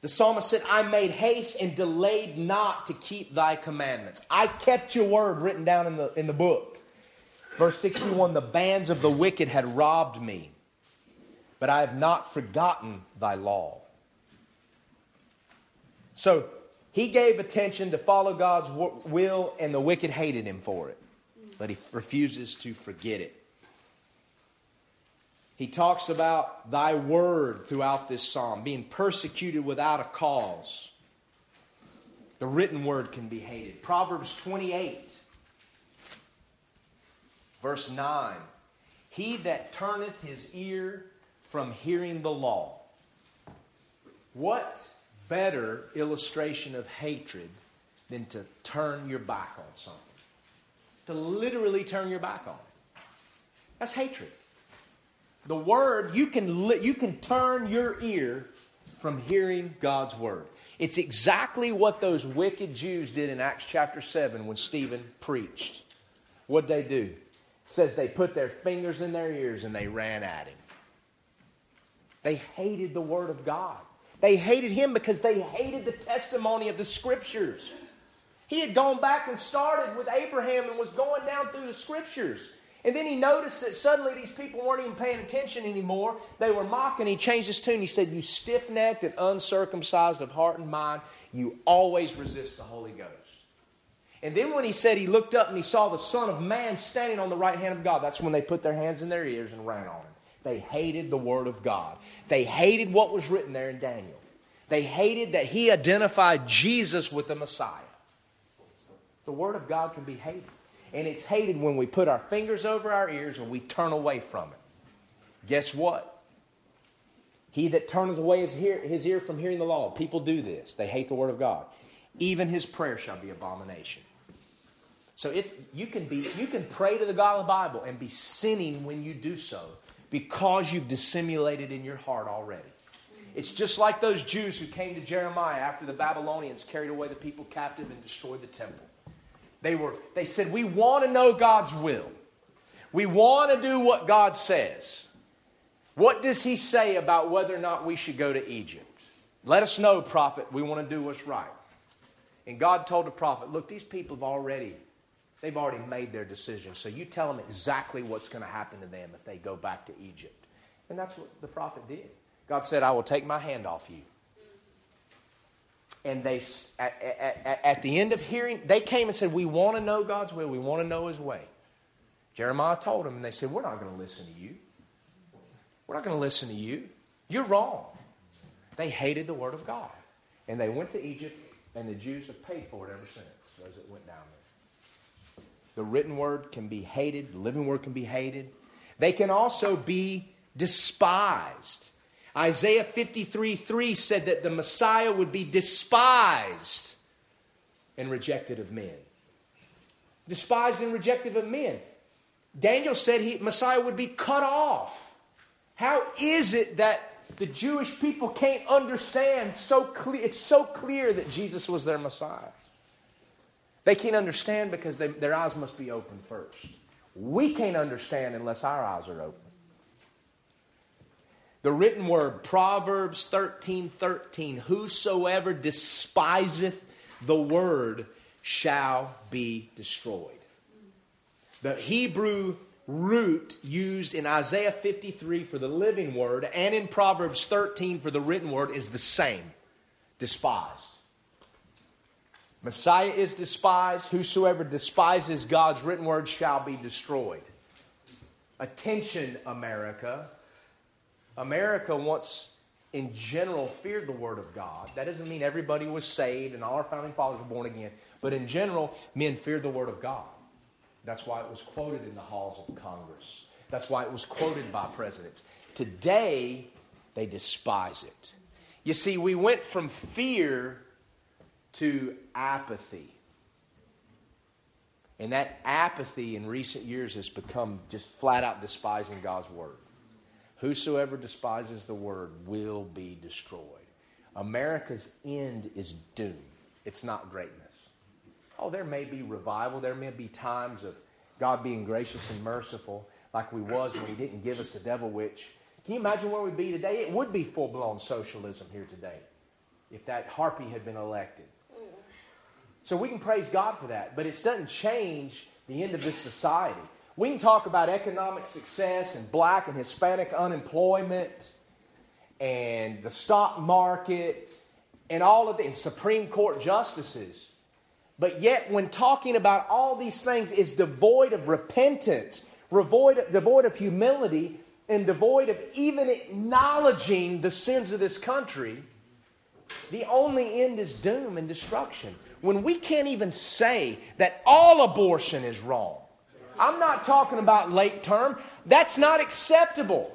the psalmist said, I made haste and delayed not to keep thy commandments. I kept your word written down in the, in the book. Verse 61 The bands of the wicked had robbed me, but I have not forgotten thy law. So he gave attention to follow God's will, and the wicked hated him for it. But he refuses to forget it. He talks about thy word throughout this psalm, being persecuted without a cause. The written word can be hated. Proverbs 28, verse 9. He that turneth his ear from hearing the law. What better illustration of hatred than to turn your back on something? To literally turn your back on it. That's hatred. The word, you can, li- you can turn your ear from hearing God's word. It's exactly what those wicked Jews did in Acts chapter 7 when Stephen preached. What'd they do? It says they put their fingers in their ears and they ran at him. They hated the word of God. They hated him because they hated the testimony of the scriptures. He had gone back and started with Abraham and was going down through the scriptures. And then he noticed that suddenly these people weren't even paying attention anymore. They were mocking. He changed his tune. He said, You stiff necked and uncircumcised of heart and mind, you always resist the Holy Ghost. And then when he said he looked up and he saw the Son of Man standing on the right hand of God, that's when they put their hands in their ears and ran on him. They hated the Word of God, they hated what was written there in Daniel. They hated that he identified Jesus with the Messiah. The Word of God can be hated. And it's hated when we put our fingers over our ears and we turn away from it. Guess what? He that turneth away his ear, his ear from hearing the law. People do this. They hate the word of God. Even his prayer shall be abomination. So it's you can be you can pray to the God of the Bible and be sinning when you do so because you've dissimulated in your heart already. It's just like those Jews who came to Jeremiah after the Babylonians carried away the people captive and destroyed the temple. They, were, they said, We want to know God's will. We want to do what God says. What does He say about whether or not we should go to Egypt? Let us know, prophet. We want to do what's right. And God told the prophet, Look, these people have already. They've already made their decision. So you tell them exactly what's going to happen to them if they go back to Egypt. And that's what the prophet did. God said, I will take my hand off you and they at, at, at, the end of hearing they came and said we want to know god's will. We want to know his way. Jeremiah told them and they said we're not going to listen to you. We're not going to listen to you. You're wrong. They hated the word of god. And they went to egypt and the jews have paid for it ever since as it went down there. The written word can be hated. The living word can be hated. They can also be despised Isaiah 53 3 said that the Messiah would be despised and rejected of men. Despised and rejected of men. Daniel said he, Messiah would be cut off. How is it that the Jewish people can't understand so clear? It's so clear that Jesus was their Messiah. They can't understand because they, their eyes must be open first. We can't understand unless our eyes are open. The written word, Proverbs 13 13, whosoever despiseth the word shall be destroyed. The Hebrew root used in Isaiah 53 for the living word and in Proverbs 13 for the written word is the same despised. Messiah is despised. Whosoever despises God's written word shall be destroyed. Attention, America. America once, in general, feared the Word of God. That doesn't mean everybody was saved and all our founding fathers were born again, but in general, men feared the Word of God. That's why it was quoted in the halls of Congress. That's why it was quoted by presidents. Today, they despise it. You see, we went from fear to apathy. And that apathy in recent years has become just flat out despising God's word. Whosoever despises the word will be destroyed. America's end is doom. It's not greatness. Oh, there may be revival. There may be times of God being gracious and merciful, like we was when He didn't give us the devil witch. Can you imagine where we'd be today? It would be full blown socialism here today if that harpy had been elected. So we can praise God for that, but it doesn't change the end of this society. We can talk about economic success and black and Hispanic unemployment and the stock market and all of the Supreme Court justices. But yet, when talking about all these things, is devoid of repentance, devoid, devoid of humility, and devoid of even acknowledging the sins of this country, the only end is doom and destruction. When we can't even say that all abortion is wrong, I'm not talking about late term, that's not acceptable.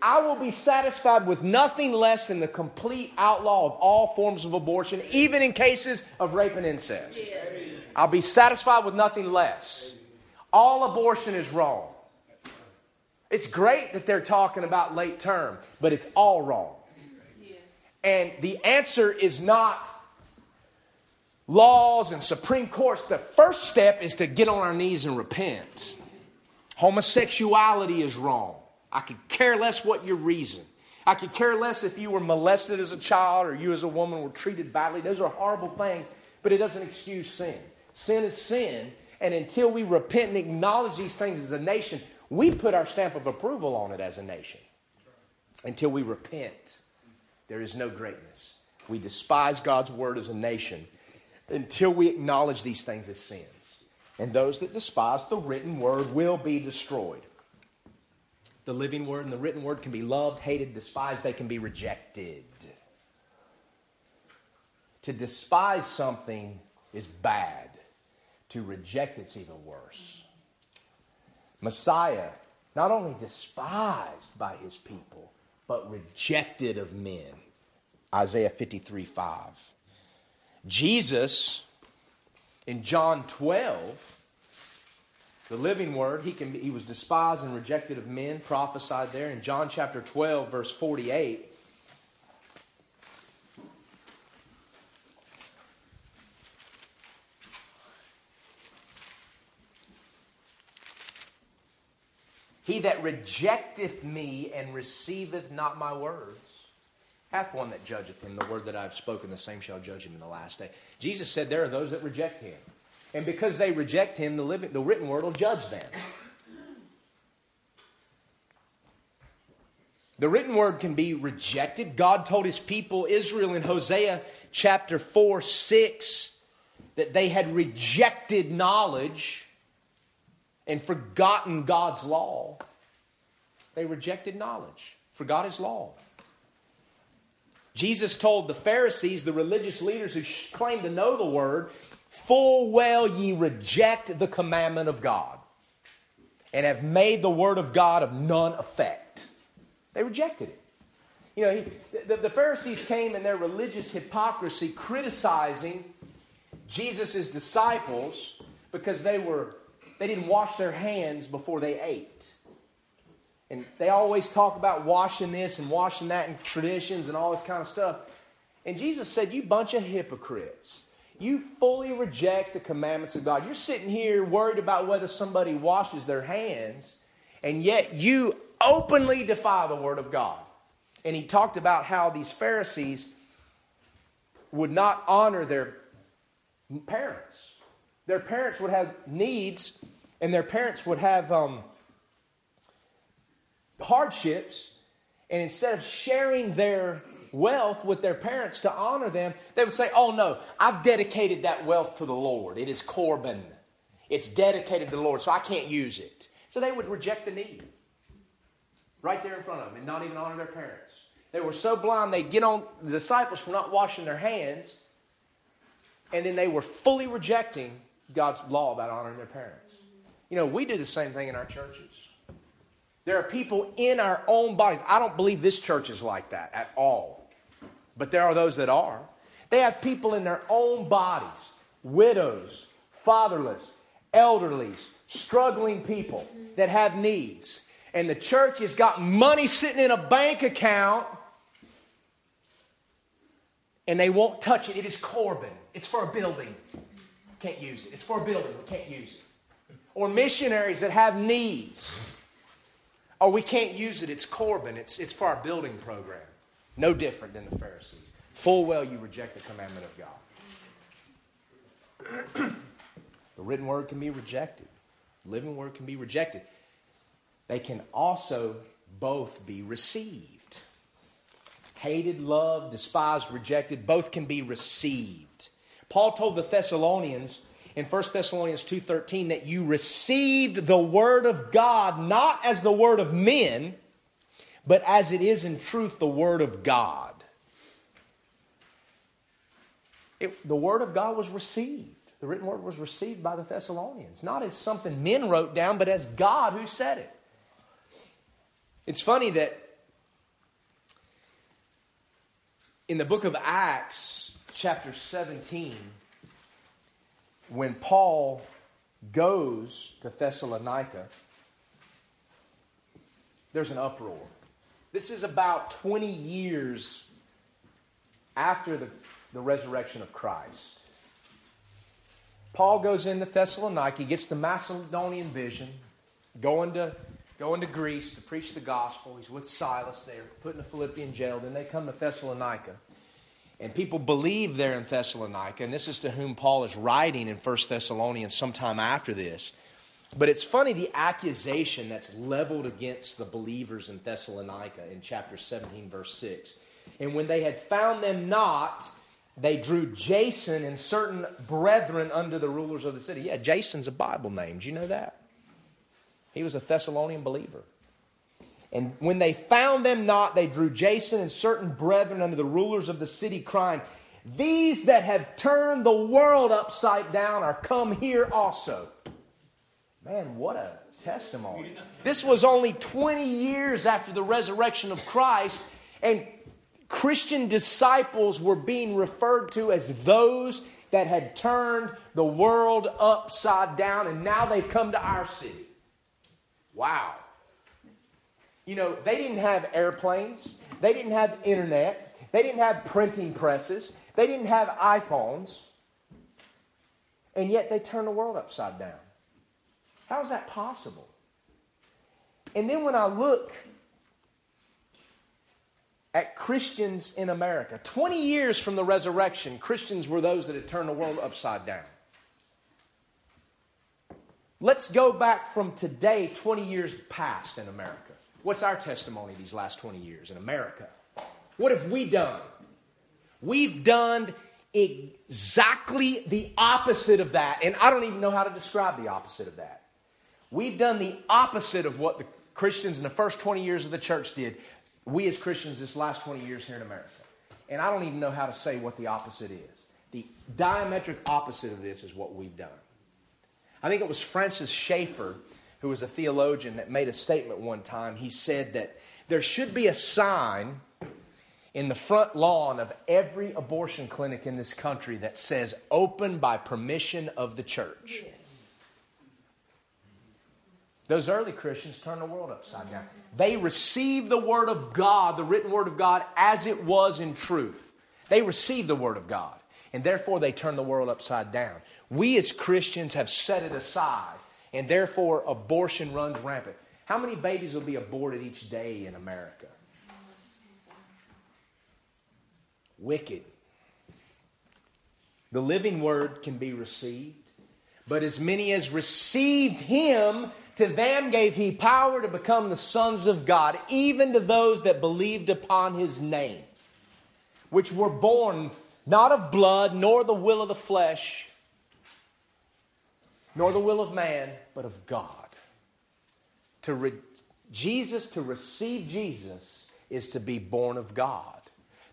I will be satisfied with nothing less than the complete outlaw of all forms of abortion, even in cases of rape and incest. Yes. I'll be satisfied with nothing less. All abortion is wrong. It's great that they're talking about late term, but it's all wrong. Yes. And the answer is not laws and Supreme Courts. The first step is to get on our knees and repent. Homosexuality is wrong. I could care less what your reason. I could care less if you were molested as a child or you as a woman were treated badly. Those are horrible things, but it doesn't excuse sin. Sin is sin, and until we repent and acknowledge these things as a nation, we put our stamp of approval on it as a nation. Until we repent, there is no greatness. We despise God's word as a nation until we acknowledge these things as sins. And those that despise the written word will be destroyed. The living word and the written word can be loved, hated, despised, they can be rejected. To despise something is bad, to reject it's even worse. Messiah, not only despised by his people, but rejected of men. Isaiah 53 5. Jesus, in John 12, the living word, he, can, he was despised and rejected of men, prophesied there. In John chapter 12, verse 48, He that rejecteth me and receiveth not my words hath one that judgeth him. The word that I have spoken, the same shall judge him in the last day. Jesus said there are those that reject him. And because they reject him, the, living, the written word will judge them. The written word can be rejected. God told his people, Israel, in Hosea chapter 4 6, that they had rejected knowledge and forgotten God's law. They rejected knowledge, forgot his law. Jesus told the Pharisees, the religious leaders who claimed to know the word, full well ye reject the commandment of God and have made the word of God of none effect. They rejected it. You know, he, the, the Pharisees came in their religious hypocrisy criticizing Jesus' disciples because they were they didn't wash their hands before they ate. And they always talk about washing this and washing that and traditions and all this kind of stuff. And Jesus said, You bunch of hypocrites. You fully reject the commandments of God. You're sitting here worried about whether somebody washes their hands, and yet you openly defy the Word of God. And he talked about how these Pharisees would not honor their parents. Their parents would have needs, and their parents would have um, hardships. And instead of sharing their wealth with their parents to honor them, they would say, Oh no, I've dedicated that wealth to the Lord. It is Corban. It's dedicated to the Lord, so I can't use it. So they would reject the need right there in front of them and not even honor their parents. They were so blind they'd get on the disciples for not washing their hands, and then they were fully rejecting God's law about honoring their parents. You know, we do the same thing in our churches. There are people in our own bodies. I don't believe this church is like that at all, but there are those that are. They have people in their own bodies widows, fatherless, elderlies, struggling people that have needs. And the church has got money sitting in a bank account and they won't touch it. It is Corban. it's for a building. Can't use it. It's for a building. We can't use it. Or missionaries that have needs. Oh, we can't use it. It's Corban, It's, it's for our building program. No different than the Pharisees. Full well you reject the commandment of God. the written word can be rejected. The living word can be rejected. They can also both be received. Hated, loved, despised, rejected, both can be received. Paul told the Thessalonians in 1 Thessalonians 2:13 that you received the word of God not as the word of men, but as it is in truth the word of God. It, the word of God was received. The written word was received by the Thessalonians, not as something men wrote down, but as God who said it. It's funny that in the book of Acts, chapter 17, when Paul goes to Thessalonica, there's an uproar. This is about 20 years after the, the resurrection of Christ. Paul goes into Thessalonica, he gets the Macedonian vision, going to, going to Greece to preach the gospel. He's with Silas there, put in a Philippian jail. Then they come to Thessalonica. And people believe there in Thessalonica, and this is to whom Paul is writing in 1 Thessalonians sometime after this. But it's funny the accusation that's leveled against the believers in Thessalonica in chapter 17, verse 6. And when they had found them not, they drew Jason and certain brethren under the rulers of the city. Yeah, Jason's a Bible name. Do you know that? He was a Thessalonian believer. And when they found them not, they drew Jason and certain brethren under the rulers of the city, crying, These that have turned the world upside down are come here also. Man, what a testimony. This was only 20 years after the resurrection of Christ, and Christian disciples were being referred to as those that had turned the world upside down, and now they've come to our city. Wow. You know, they didn't have airplanes, they didn't have internet, they didn't have printing presses, they didn't have iPhones, and yet they turned the world upside down. How is that possible? And then when I look at Christians in America. 20 years from the resurrection, Christians were those that had turned the world upside down. Let's go back from today, 20 years past in America. What's our testimony these last 20 years in America? What have we done? We've done exactly the opposite of that, and I don't even know how to describe the opposite of that. We've done the opposite of what the Christians in the first 20 years of the church did we as Christians this last 20 years here in America. And I don't even know how to say what the opposite is. The diametric opposite of this is what we've done. I think it was Francis Schaeffer, who was a theologian, that made a statement one time. He said that there should be a sign in the front lawn of every abortion clinic in this country that says open by permission of the church. Those early Christians turned the world upside down. They received the Word of God, the written Word of God, as it was in truth. They received the Word of God, and therefore they turned the world upside down. We as Christians have set it aside, and therefore abortion runs rampant. How many babies will be aborted each day in America? Wicked. The living Word can be received, but as many as received Him, to them gave he power to become the sons of God, even to those that believed upon his name, which were born not of blood, nor the will of the flesh, nor the will of man, but of God. To re- Jesus, to receive Jesus, is to be born of God.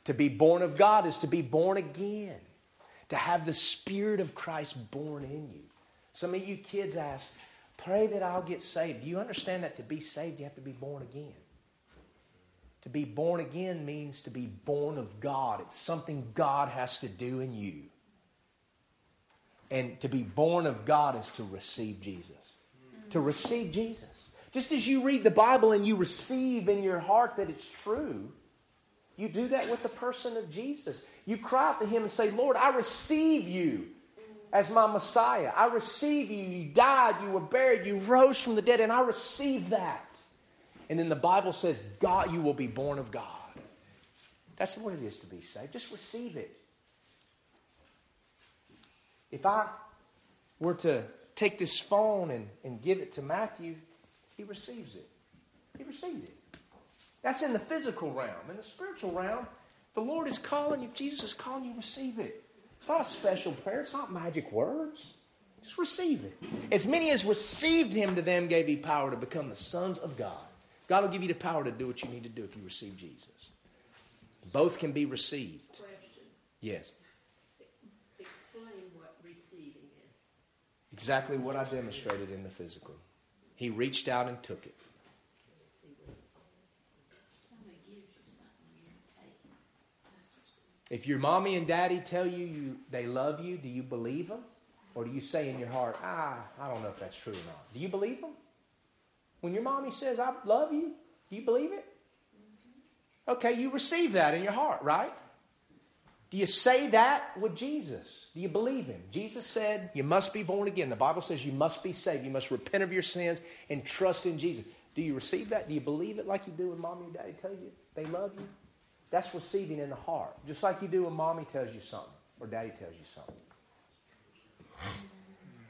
To be born of God is to be born again, to have the Spirit of Christ born in you. Some of you kids ask, Pray that I'll get saved. Do you understand that to be saved, you have to be born again? To be born again means to be born of God. It's something God has to do in you. And to be born of God is to receive Jesus. To receive Jesus. Just as you read the Bible and you receive in your heart that it's true, you do that with the person of Jesus. You cry out to Him and say, Lord, I receive you as my Messiah. I receive you. You died, you were buried, you rose from the dead, and I receive that. And then the Bible says, God, you will be born of God. That's what it is to be saved. Just receive it. If I were to take this phone and, and give it to Matthew, he receives it. He received it. That's in the physical realm. In the spiritual realm, the Lord is calling you, Jesus is calling you, receive it. It's not a special prayer, it's not magic words. Just receive it. As many as received him to them gave he power to become the sons of God. God will give you the power to do what you need to do if you receive Jesus. Both can be received. Yes. Exactly what I demonstrated in the physical. He reached out and took it. If your mommy and daddy tell you, you they love you, do you believe them? Or do you say in your heart, ah, I don't know if that's true or not? Do you believe them? When your mommy says, I love you, do you believe it? Okay, you receive that in your heart, right? Do you say that with Jesus? Do you believe him? Jesus said, You must be born again. The Bible says you must be saved. You must repent of your sins and trust in Jesus. Do you receive that? Do you believe it like you do when mommy and daddy tell you they love you? That's receiving in the heart. Just like you do when mommy tells you something or daddy tells you something.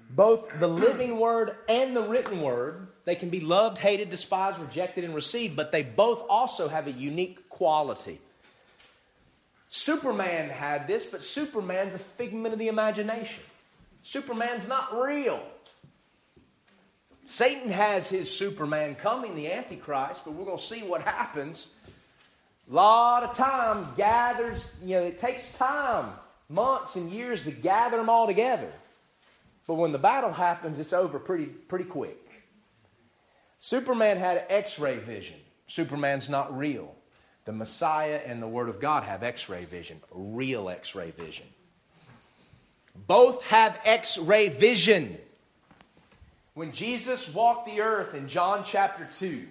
Both the living word and the written word, they can be loved, hated, despised, rejected, and received, but they both also have a unique quality. Superman had this, but Superman's a figment of the imagination. Superman's not real. Satan has his Superman coming, the Antichrist, but we're going to see what happens. A lot of time gathers, you know, it takes time, months and years to gather them all together. But when the battle happens, it's over pretty, pretty quick. Superman had x ray vision. Superman's not real. The Messiah and the Word of God have x ray vision, real x ray vision. Both have x ray vision. When Jesus walked the earth in John chapter 2,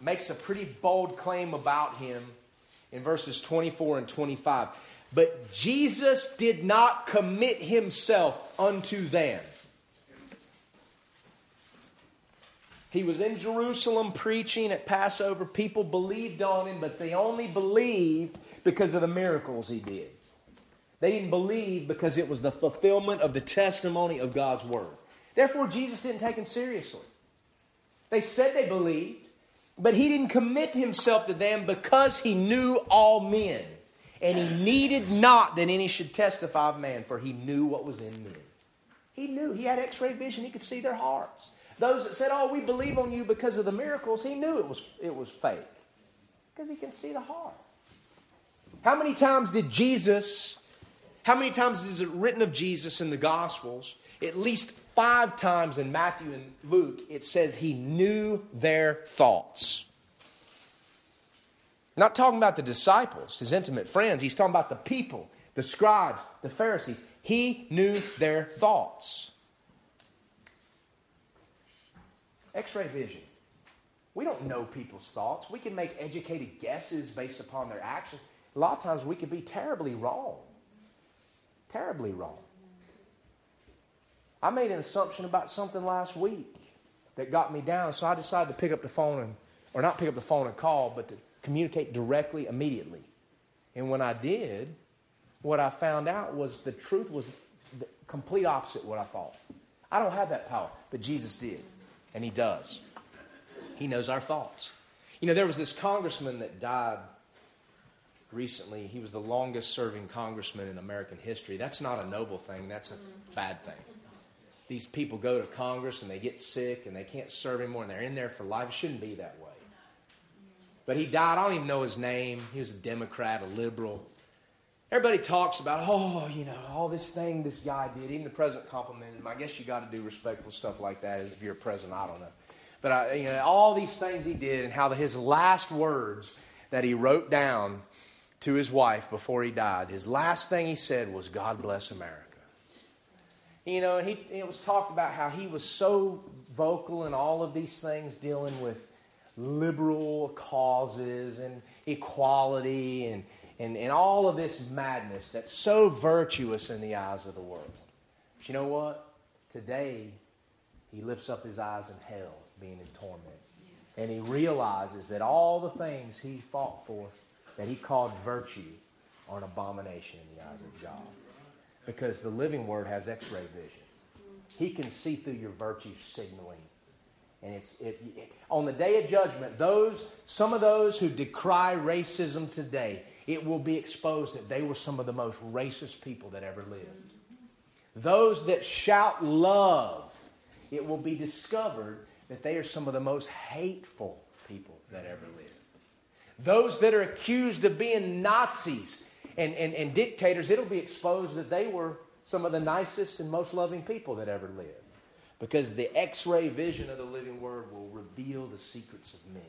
makes a pretty bold claim about him in verses 24 and 25. But Jesus did not commit himself unto them. He was in Jerusalem preaching at Passover. People believed on him, but they only believed because of the miracles he did. They didn't believe because it was the fulfillment of the testimony of God's word. Therefore, Jesus didn't take them seriously. They said they believed, but he didn't commit himself to them because he knew all men. And he needed not that any should testify of man, for he knew what was in men. He knew. He had x ray vision. He could see their hearts. Those that said, Oh, we believe on you because of the miracles, he knew it was, it was fake. Because he can see the heart. How many times did Jesus, how many times is it written of Jesus in the Gospels? At least five times in Matthew and Luke, it says he knew their thoughts. Not talking about the disciples, his intimate friends. He's talking about the people, the scribes, the Pharisees. He knew their thoughts. X ray vision. We don't know people's thoughts. We can make educated guesses based upon their actions. A lot of times we can be terribly wrong. Terribly wrong. I made an assumption about something last week that got me down, so I decided to pick up the phone and, or not pick up the phone and call, but to communicate directly immediately. And when I did, what I found out was the truth was the complete opposite what I thought. I don't have that power, but Jesus did, and He does. He knows our thoughts. You know, there was this congressman that died recently. He was the longest serving congressman in American history. That's not a noble thing, that's a bad thing. These people go to Congress and they get sick and they can't serve anymore and they're in there for life. It shouldn't be that way. But he died. I don't even know his name. He was a Democrat, a liberal. Everybody talks about, oh, you know, all this thing this guy did. Even the president complimented him. I guess you got to do respectful stuff like that if you're a president. I don't know. But I, you know, all these things he did and how his last words that he wrote down to his wife before he died, his last thing he said was, God bless America. You know, and he, it was talked about how he was so vocal in all of these things dealing with liberal causes and equality and, and, and all of this madness that's so virtuous in the eyes of the world. But you know what? Today, he lifts up his eyes in hell, being in torment. And he realizes that all the things he fought for, that he called virtue, are an abomination in the eyes of God. Because the living word has x ray vision. He can see through your virtue signaling and it's it, it, on the day of judgment, those some of those who decry racism today, it will be exposed that they were some of the most racist people that ever lived. Those that shout love, it will be discovered that they are some of the most hateful people that ever lived. Those that are accused of being Nazis and, and, and dictators, it'll be exposed that they were some of the nicest and most loving people that ever lived. Because the x ray vision of the living word will reveal the secrets of men.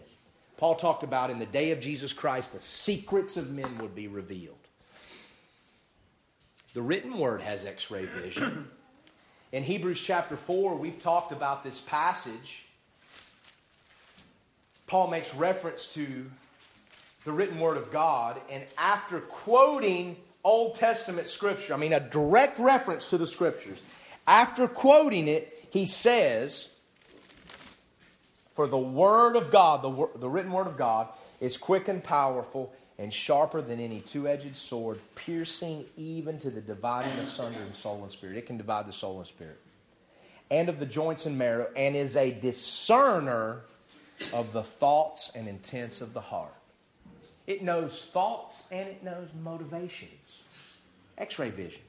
Paul talked about in the day of Jesus Christ, the secrets of men would be revealed. The written word has x ray vision. In Hebrews chapter 4, we've talked about this passage. Paul makes reference to the written word of God, and after quoting Old Testament scripture, I mean, a direct reference to the scriptures, after quoting it, he says, For the word of God, the, the written word of God, is quick and powerful and sharper than any two edged sword, piercing even to the dividing asunder of soul and spirit. It can divide the soul and spirit. And of the joints and marrow, and is a discerner of the thoughts and intents of the heart. It knows thoughts and it knows motivations. X ray vision.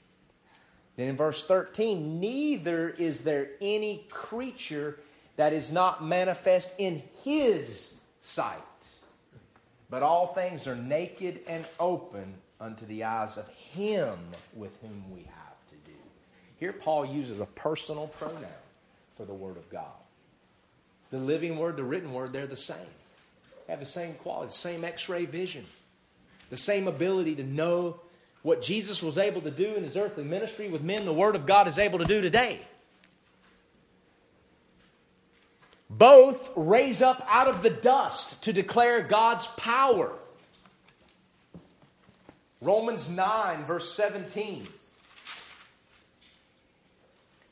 Then in verse 13, neither is there any creature that is not manifest in his sight. But all things are naked and open unto the eyes of him with whom we have to do. Here, Paul uses a personal pronoun for the Word of God. The living Word, the written Word, they're the same. They have the same quality, same x ray vision, the same ability to know what Jesus was able to do in his earthly ministry with men, the Word of God is able to do today. Both raise up out of the dust to declare God's power. Romans 9, verse 17.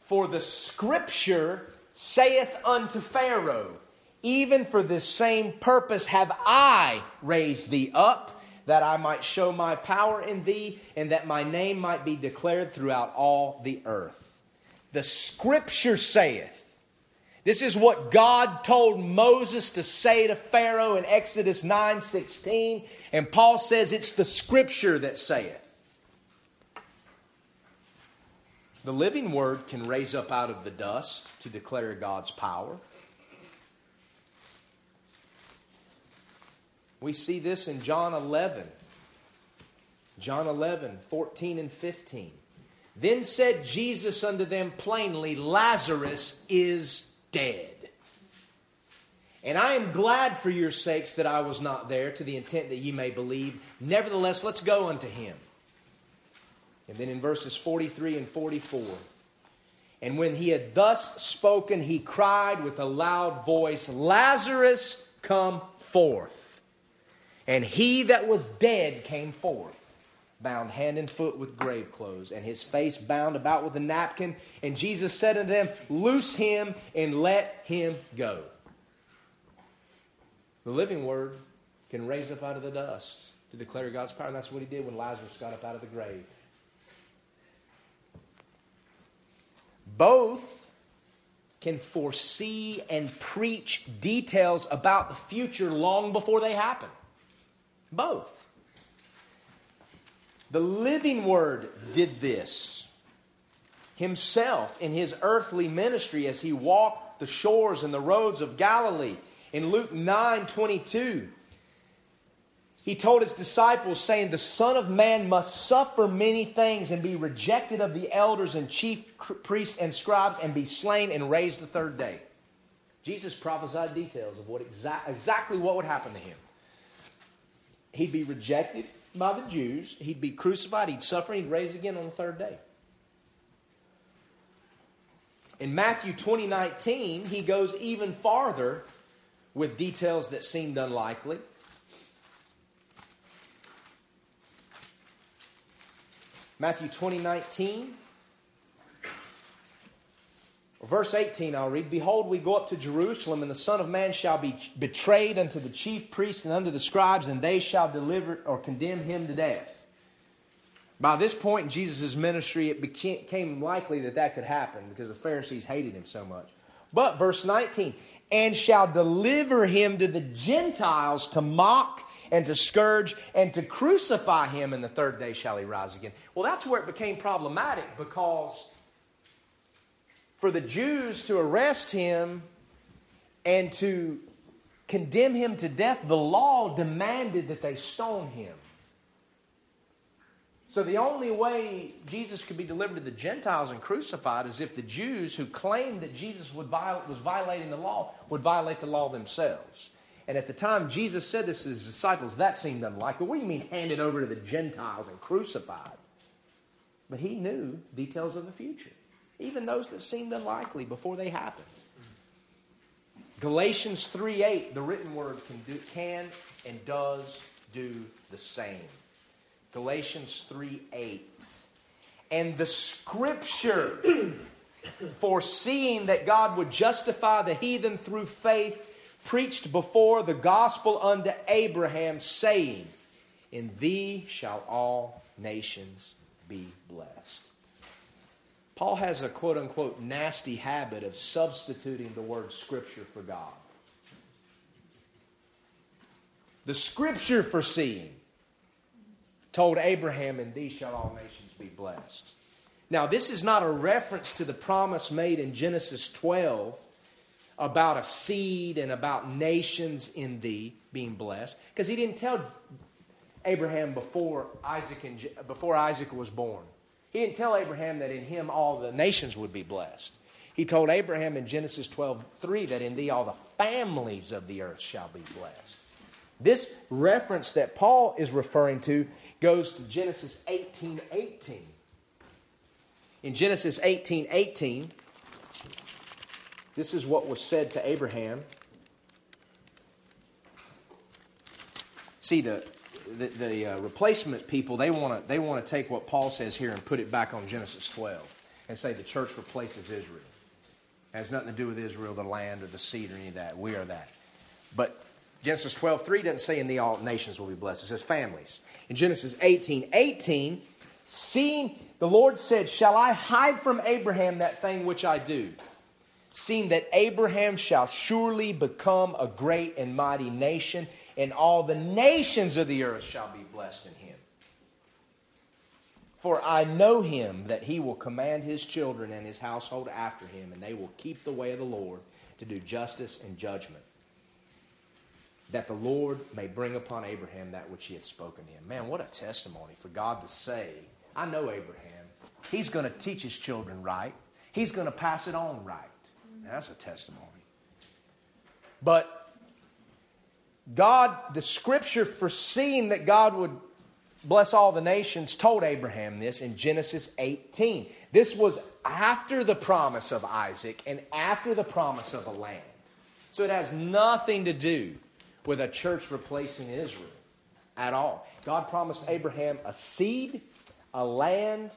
For the scripture saith unto Pharaoh, Even for this same purpose have I raised thee up, that I might show my power in thee, and that my name might be declared throughout all the earth. The scripture saith, this is what God told Moses to say to Pharaoh in Exodus 9:16, and Paul says it's the scripture that saith. The living word can raise up out of the dust to declare God's power. We see this in John 11. John 11, 14 and 15. Then said Jesus unto them plainly, Lazarus is dead. And I am glad for your sakes that I was not there, to the intent that ye may believe. Nevertheless, let's go unto him. And then in verses 43 and 44. And when he had thus spoken, he cried with a loud voice, Lazarus, come forth. And he that was dead came forth bound hand and foot with grave clothes, and his face bound about with a napkin. And Jesus said unto them, Loose him and let him go. The living word can raise up out of the dust to declare God's power, and that's what he did when Lazarus got up out of the grave. Both can foresee and preach details about the future long before they happen. Both. The living word did this himself in his earthly ministry as he walked the shores and the roads of Galilee. In Luke 9 22, he told his disciples, saying, The Son of Man must suffer many things and be rejected of the elders and chief priests and scribes and be slain and raised the third day. Jesus prophesied details of what exa- exactly what would happen to him. He'd be rejected, by the Jews. He'd be crucified, he'd suffer, he'd rise again on the third day. In Matthew 20 19, he goes even farther with details that seemed unlikely. Matthew 20 19. Verse 18, I'll read Behold, we go up to Jerusalem, and the Son of Man shall be betrayed unto the chief priests and unto the scribes, and they shall deliver or condemn him to death. By this point in Jesus' ministry, it became likely that that could happen because the Pharisees hated him so much. But verse 19, and shall deliver him to the Gentiles to mock and to scourge and to crucify him, and the third day shall he rise again. Well, that's where it became problematic because for the Jews to arrest him and to condemn him to death, the law demanded that they stone him. So the only way Jesus could be delivered to the Gentiles and crucified is if the Jews who claimed that Jesus viol- was violating the law would violate the law themselves. And at the time Jesus said this to his disciples, that seemed unlikely. What do you mean handed over to the Gentiles and crucified? But he knew details of the future, even those that seemed unlikely before they happened. Galatians 3 8, the written word can, do, can and does do the same. Galatians 3 8. And the scripture, foreseeing that God would justify the heathen through faith, preached before the gospel unto Abraham, saying, In thee shall all nations be blessed. Paul has a quote unquote nasty habit of substituting the word scripture for God. The scripture foreseeing told Abraham, In thee shall all nations be blessed. Now, this is not a reference to the promise made in Genesis 12 about a seed and about nations in thee being blessed, because he didn't tell Abraham before Isaac, and, before Isaac was born. He didn't tell Abraham that in him all the nations would be blessed. He told Abraham in Genesis 12 3 that in thee all the families of the earth shall be blessed. This reference that Paul is referring to goes to Genesis 18 18. In Genesis 18 18, this is what was said to Abraham. See, the, the, the uh, replacement people, they want to they wanna take what Paul says here and put it back on Genesis 12 and say the church replaces Israel. It has nothing to do with Israel, the land, or the seed, or any of that. We are that. But Genesis 12, 3 doesn't say in the all nations will be blessed. It says families. In Genesis 18, 18, seeing the Lord said, Shall I hide from Abraham that thing which I do? Seeing that Abraham shall surely become a great and mighty nation, and all the nations of the earth shall be blessed in him. For I know him that he will command his children and his household after him, and they will keep the way of the Lord to do justice and judgment that the Lord may bring upon Abraham that which he had spoken to him. Man, what a testimony for God to say, I know Abraham. He's going to teach his children right, he's going to pass it on right. that's a testimony. But God, the scripture foreseeing that God would bless all the nations, told Abraham this in Genesis 18. This was after the promise of Isaac and after the promise of a land. So it has nothing to do with a church replacing Israel at all. God promised Abraham a seed, a land,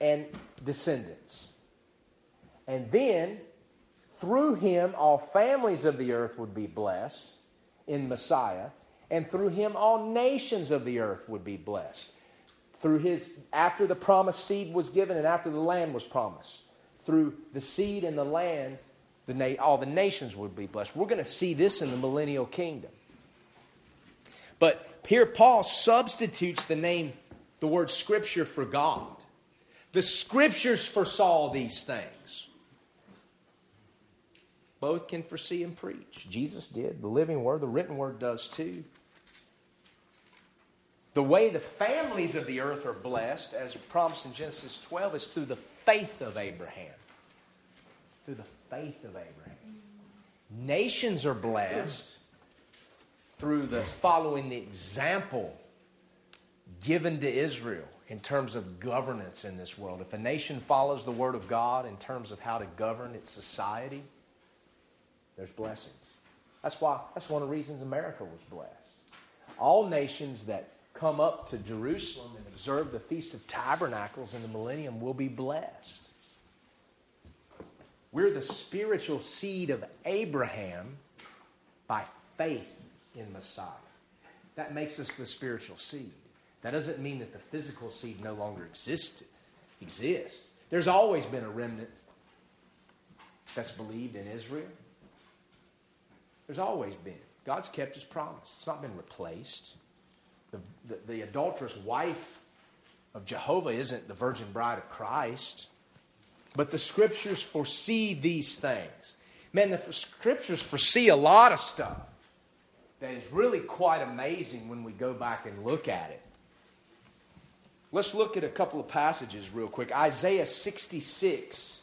and descendants. And then, through him, all families of the earth would be blessed in Messiah, and through him, all nations of the earth would be blessed. Through his, after the promised seed was given and after the land was promised, through the seed and the land, the na- all the nations would be blessed. We're going to see this in the millennial kingdom. But here, Paul substitutes the name, the word scripture for God. The scriptures foresaw these things. Both can foresee and preach. Jesus did. The living word, the written word does too. The way the families of the earth are blessed, as promised in Genesis 12, is through the faith of Abraham. Through the faith of Abraham. Nations are blessed through the following the example given to Israel in terms of governance in this world. If a nation follows the word of God in terms of how to govern its society, there's blessings. That's why that's one of the reasons America was blessed. All nations that come up to Jerusalem and observe the Feast of Tabernacles in the millennium will be blessed. We're the spiritual seed of Abraham by faith in Messiah. That makes us the spiritual seed. That doesn't mean that the physical seed no longer exists. exists. There's always been a remnant that's believed in Israel. There's always been. God's kept his promise. It's not been replaced. The, the, the adulterous wife of Jehovah isn't the virgin bride of Christ. But the scriptures foresee these things. Man, the scriptures foresee a lot of stuff that is really quite amazing when we go back and look at it. Let's look at a couple of passages real quick. Isaiah 66,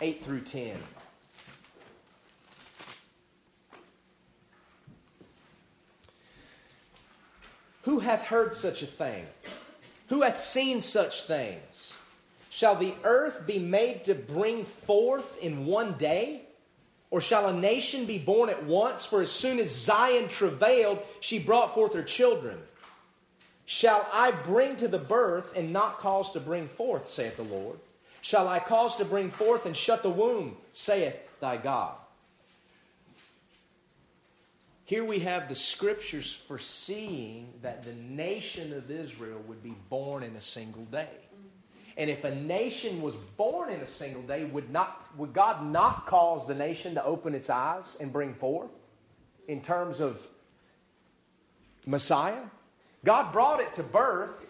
8 through 10. Who hath heard such a thing? Who hath seen such things? Shall the earth be made to bring forth in one day? Or shall a nation be born at once? For as soon as Zion travailed, she brought forth her children. Shall I bring to the birth and not cause to bring forth, saith the Lord? Shall I cause to bring forth and shut the womb, saith thy God? Here we have the scriptures foreseeing that the nation of Israel would be born in a single day. And if a nation was born in a single day, would, not, would God not cause the nation to open its eyes and bring forth in terms of Messiah? God brought it to birth.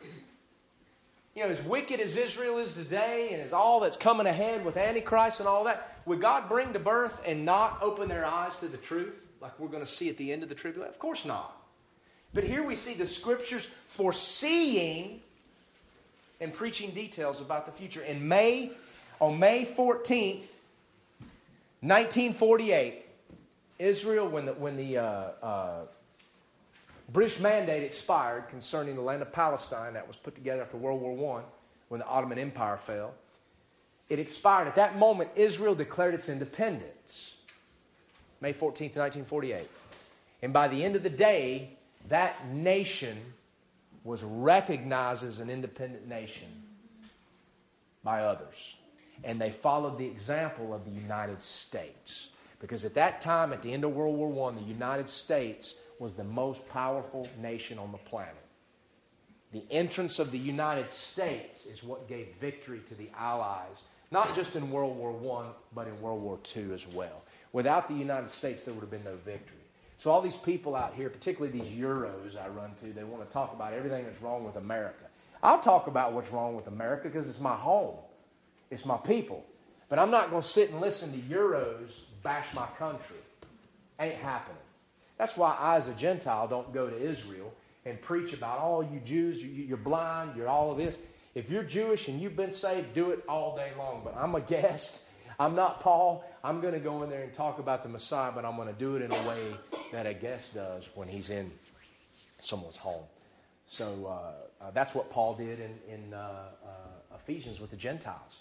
You know, as wicked as Israel is today and as all that's coming ahead with Antichrist and all that, would God bring to birth and not open their eyes to the truth? Like we're going to see at the end of the tribulation? Of course not. But here we see the scriptures foreseeing and preaching details about the future. In May, on May 14th, 1948, Israel, when the, when the uh, uh, British mandate expired concerning the land of Palestine that was put together after World War I, when the Ottoman Empire fell, it expired. At that moment, Israel declared its independence. May 14th, 1948. And by the end of the day, that nation was recognized as an independent nation by others. And they followed the example of the United States. Because at that time, at the end of World War I, the United States was the most powerful nation on the planet. The entrance of the United States is what gave victory to the Allies, not just in World War I, but in World War II as well. Without the United States, there would have been no victory. So, all these people out here, particularly these Euros I run to, they want to talk about everything that's wrong with America. I'll talk about what's wrong with America because it's my home, it's my people. But I'm not going to sit and listen to Euros bash my country. Ain't happening. That's why I, as a Gentile, don't go to Israel and preach about, oh, you Jews, you're blind, you're all of this. If you're Jewish and you've been saved, do it all day long. But I'm a guest I'm not Paul. I'm going to go in there and talk about the Messiah, but I'm going to do it in a way that a guest does when he's in someone's home. So uh, uh, that's what Paul did in, in uh, uh, Ephesians with the Gentiles.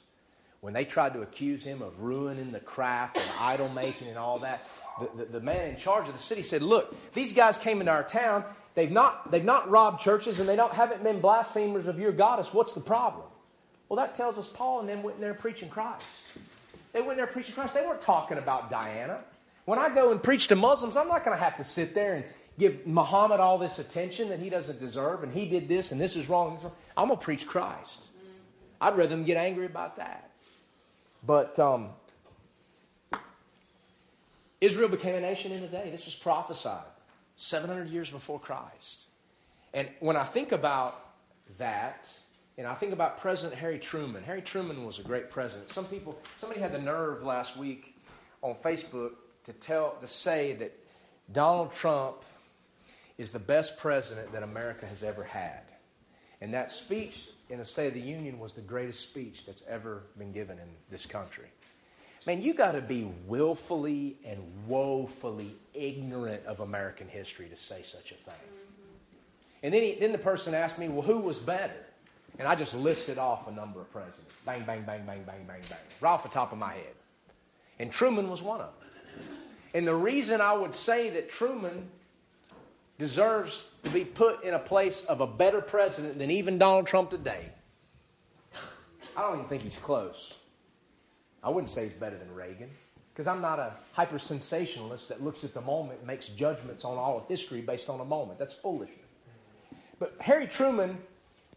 When they tried to accuse him of ruining the craft and idol making and all that, the, the, the man in charge of the city said, Look, these guys came into our town. They've not, they've not robbed churches and they don't, haven't been blasphemers of your goddess. What's the problem? Well, that tells us Paul and them went in there preaching Christ. They went there preaching Christ. They weren't talking about Diana. When I go and preach to Muslims, I'm not going to have to sit there and give Muhammad all this attention that he doesn't deserve, and he did this, and this is wrong. This is wrong. I'm going to preach Christ. I'd rather them get angry about that. But um, Israel became a nation in a day. This was prophesied 700 years before Christ. And when I think about that, and I think about President Harry Truman. Harry Truman was a great president. Some people, somebody had the nerve last week on Facebook to tell, to say that Donald Trump is the best president that America has ever had. And that speech in the State of the Union was the greatest speech that's ever been given in this country. Man, you got to be willfully and woefully ignorant of American history to say such a thing. Mm-hmm. And then, he, then the person asked me, well, who was better? And I just listed off a number of presidents. Bang, bang, bang, bang, bang, bang, bang. Right off the top of my head. And Truman was one of them. And the reason I would say that Truman deserves to be put in a place of a better president than even Donald Trump today, I don't even think he's close. I wouldn't say he's better than Reagan because I'm not a hyper sensationalist that looks at the moment and makes judgments on all of history based on a moment. That's foolishness. But Harry Truman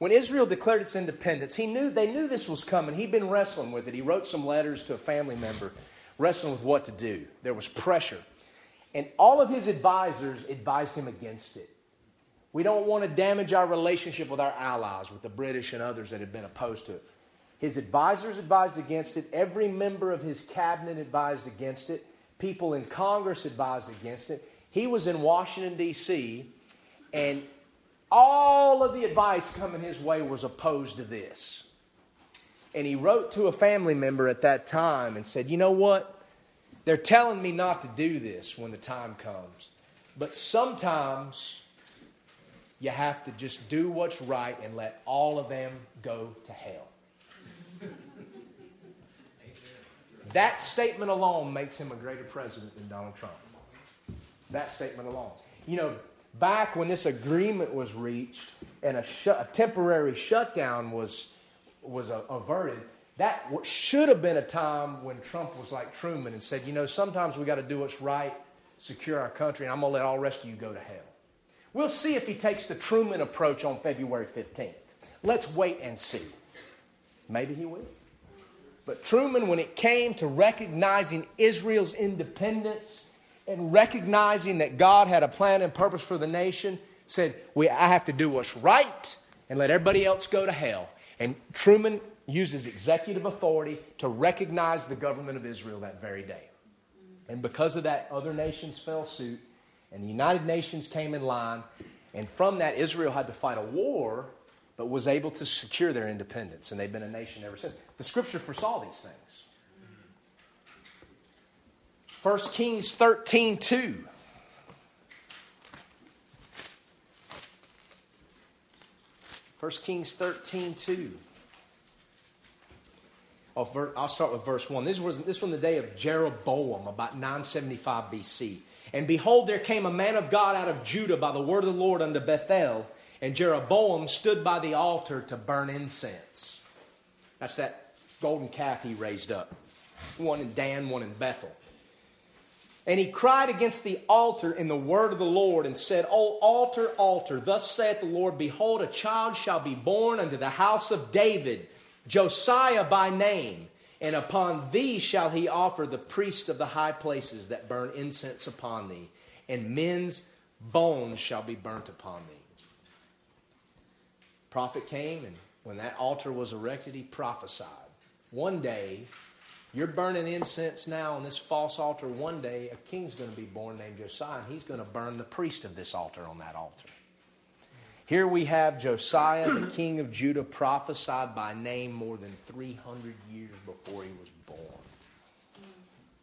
when Israel declared its independence, he knew they knew this was coming. He'd been wrestling with it. He wrote some letters to a family member, wrestling with what to do. There was pressure. And all of his advisors advised him against it. We don't want to damage our relationship with our allies, with the British and others that had been opposed to it. His advisors advised against it. Every member of his cabinet advised against it. People in Congress advised against it. He was in Washington, D.C., and all of the advice coming his way was opposed to this. And he wrote to a family member at that time and said, You know what? They're telling me not to do this when the time comes. But sometimes you have to just do what's right and let all of them go to hell. that statement alone makes him a greater president than Donald Trump. That statement alone. You know, back when this agreement was reached and a, sh- a temporary shutdown was, was averted, that should have been a time when Trump was like Truman and said, you know, sometimes we got to do what's right, secure our country, and I'm going to let all rest of you go to hell. We'll see if he takes the Truman approach on February 15th. Let's wait and see. Maybe he will. But Truman, when it came to recognizing Israel's independence and recognizing that God had a plan and purpose for the nation, said, we, I have to do what's right and let everybody else go to hell. And Truman uses executive authority to recognize the government of Israel that very day. And because of that, other nations fell suit, and the United Nations came in line. And from that, Israel had to fight a war, but was able to secure their independence. And they've been a nation ever since. The scripture foresaw these things. 1 Kings 13 2. First Kings 13, 2. Oh, I'll start with verse 1. This was this was in the day of Jeroboam, about 975 BC. And behold, there came a man of God out of Judah by the word of the Lord unto Bethel, and Jeroboam stood by the altar to burn incense. That's that golden calf he raised up. One in Dan, one in Bethel. And he cried against the altar in the word of the Lord and said, O altar, altar, thus saith the Lord, Behold, a child shall be born unto the house of David, Josiah by name. And upon thee shall he offer the priests of the high places that burn incense upon thee, and men's bones shall be burnt upon thee. Prophet came, and when that altar was erected, he prophesied. One day, you're burning incense now on this false altar. One day, a king's going to be born named Josiah, and he's going to burn the priest of this altar on that altar. Here we have Josiah, the king of Judah, prophesied by name more than 300 years before he was born.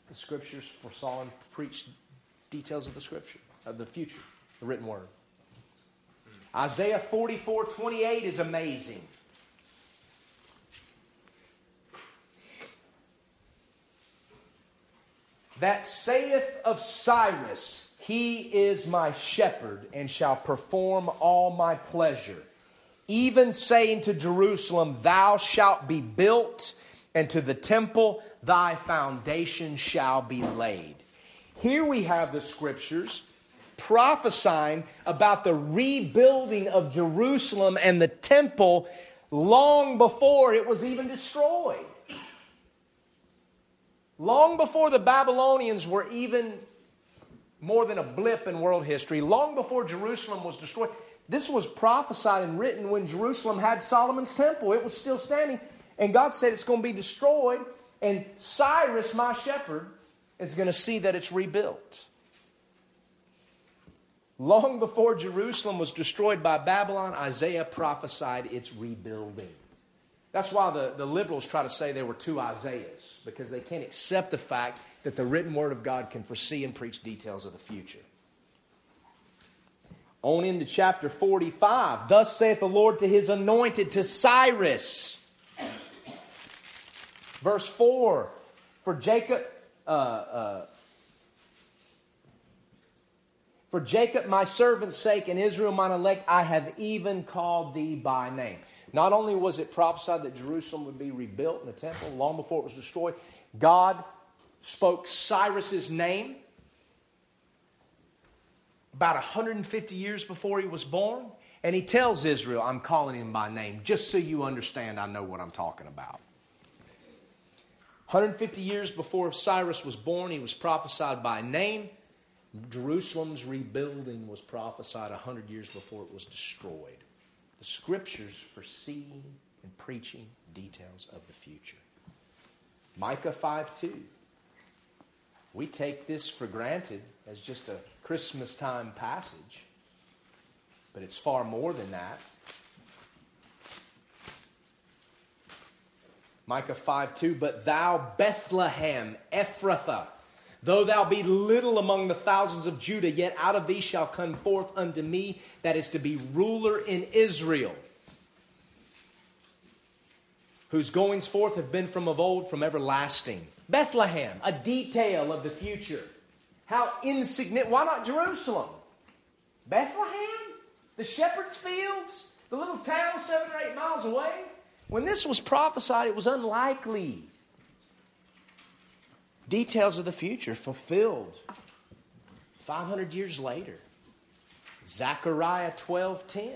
The scriptures foresaw and preached details of the scripture, of the future, the written word. Isaiah 44 28 is amazing. That saith of Cyrus, He is my shepherd and shall perform all my pleasure. Even saying to Jerusalem, Thou shalt be built, and to the temple, Thy foundation shall be laid. Here we have the scriptures prophesying about the rebuilding of Jerusalem and the temple long before it was even destroyed. Long before the Babylonians were even more than a blip in world history, long before Jerusalem was destroyed, this was prophesied and written when Jerusalem had Solomon's temple. It was still standing, and God said it's going to be destroyed, and Cyrus, my shepherd, is going to see that it's rebuilt. Long before Jerusalem was destroyed by Babylon, Isaiah prophesied its rebuilding. That's why the, the liberals try to say there were two Isaiahs, because they can't accept the fact that the written word of God can foresee and preach details of the future. On into chapter 45. Thus saith the Lord to his anointed, to Cyrus. Verse 4 For Jacob, uh, uh, for Jacob my servant's sake and Israel mine elect, I have even called thee by name. Not only was it prophesied that Jerusalem would be rebuilt in the temple long before it was destroyed, God spoke Cyrus's name about 150 years before he was born. And he tells Israel, I'm calling him by name, just so you understand I know what I'm talking about. 150 years before Cyrus was born, he was prophesied by name. Jerusalem's rebuilding was prophesied 100 years before it was destroyed the scriptures foreseeing and preaching details of the future. Micah 5 2. We take this for granted as just a Christmas time passage, but it's far more than that. Micah 5 2, but thou, Bethlehem, Ephrathah, though thou be little among the thousands of Judah, yet out of thee shall come forth unto me that is to be ruler in Israel, whose goings forth have been from of old, from everlasting. Bethlehem, a detail of the future. How insignificant. Why not Jerusalem? Bethlehem? The shepherd's fields? The little town seven or eight miles away? When this was prophesied, it was unlikely. Details of the future fulfilled 500 years later. Zechariah 12:10.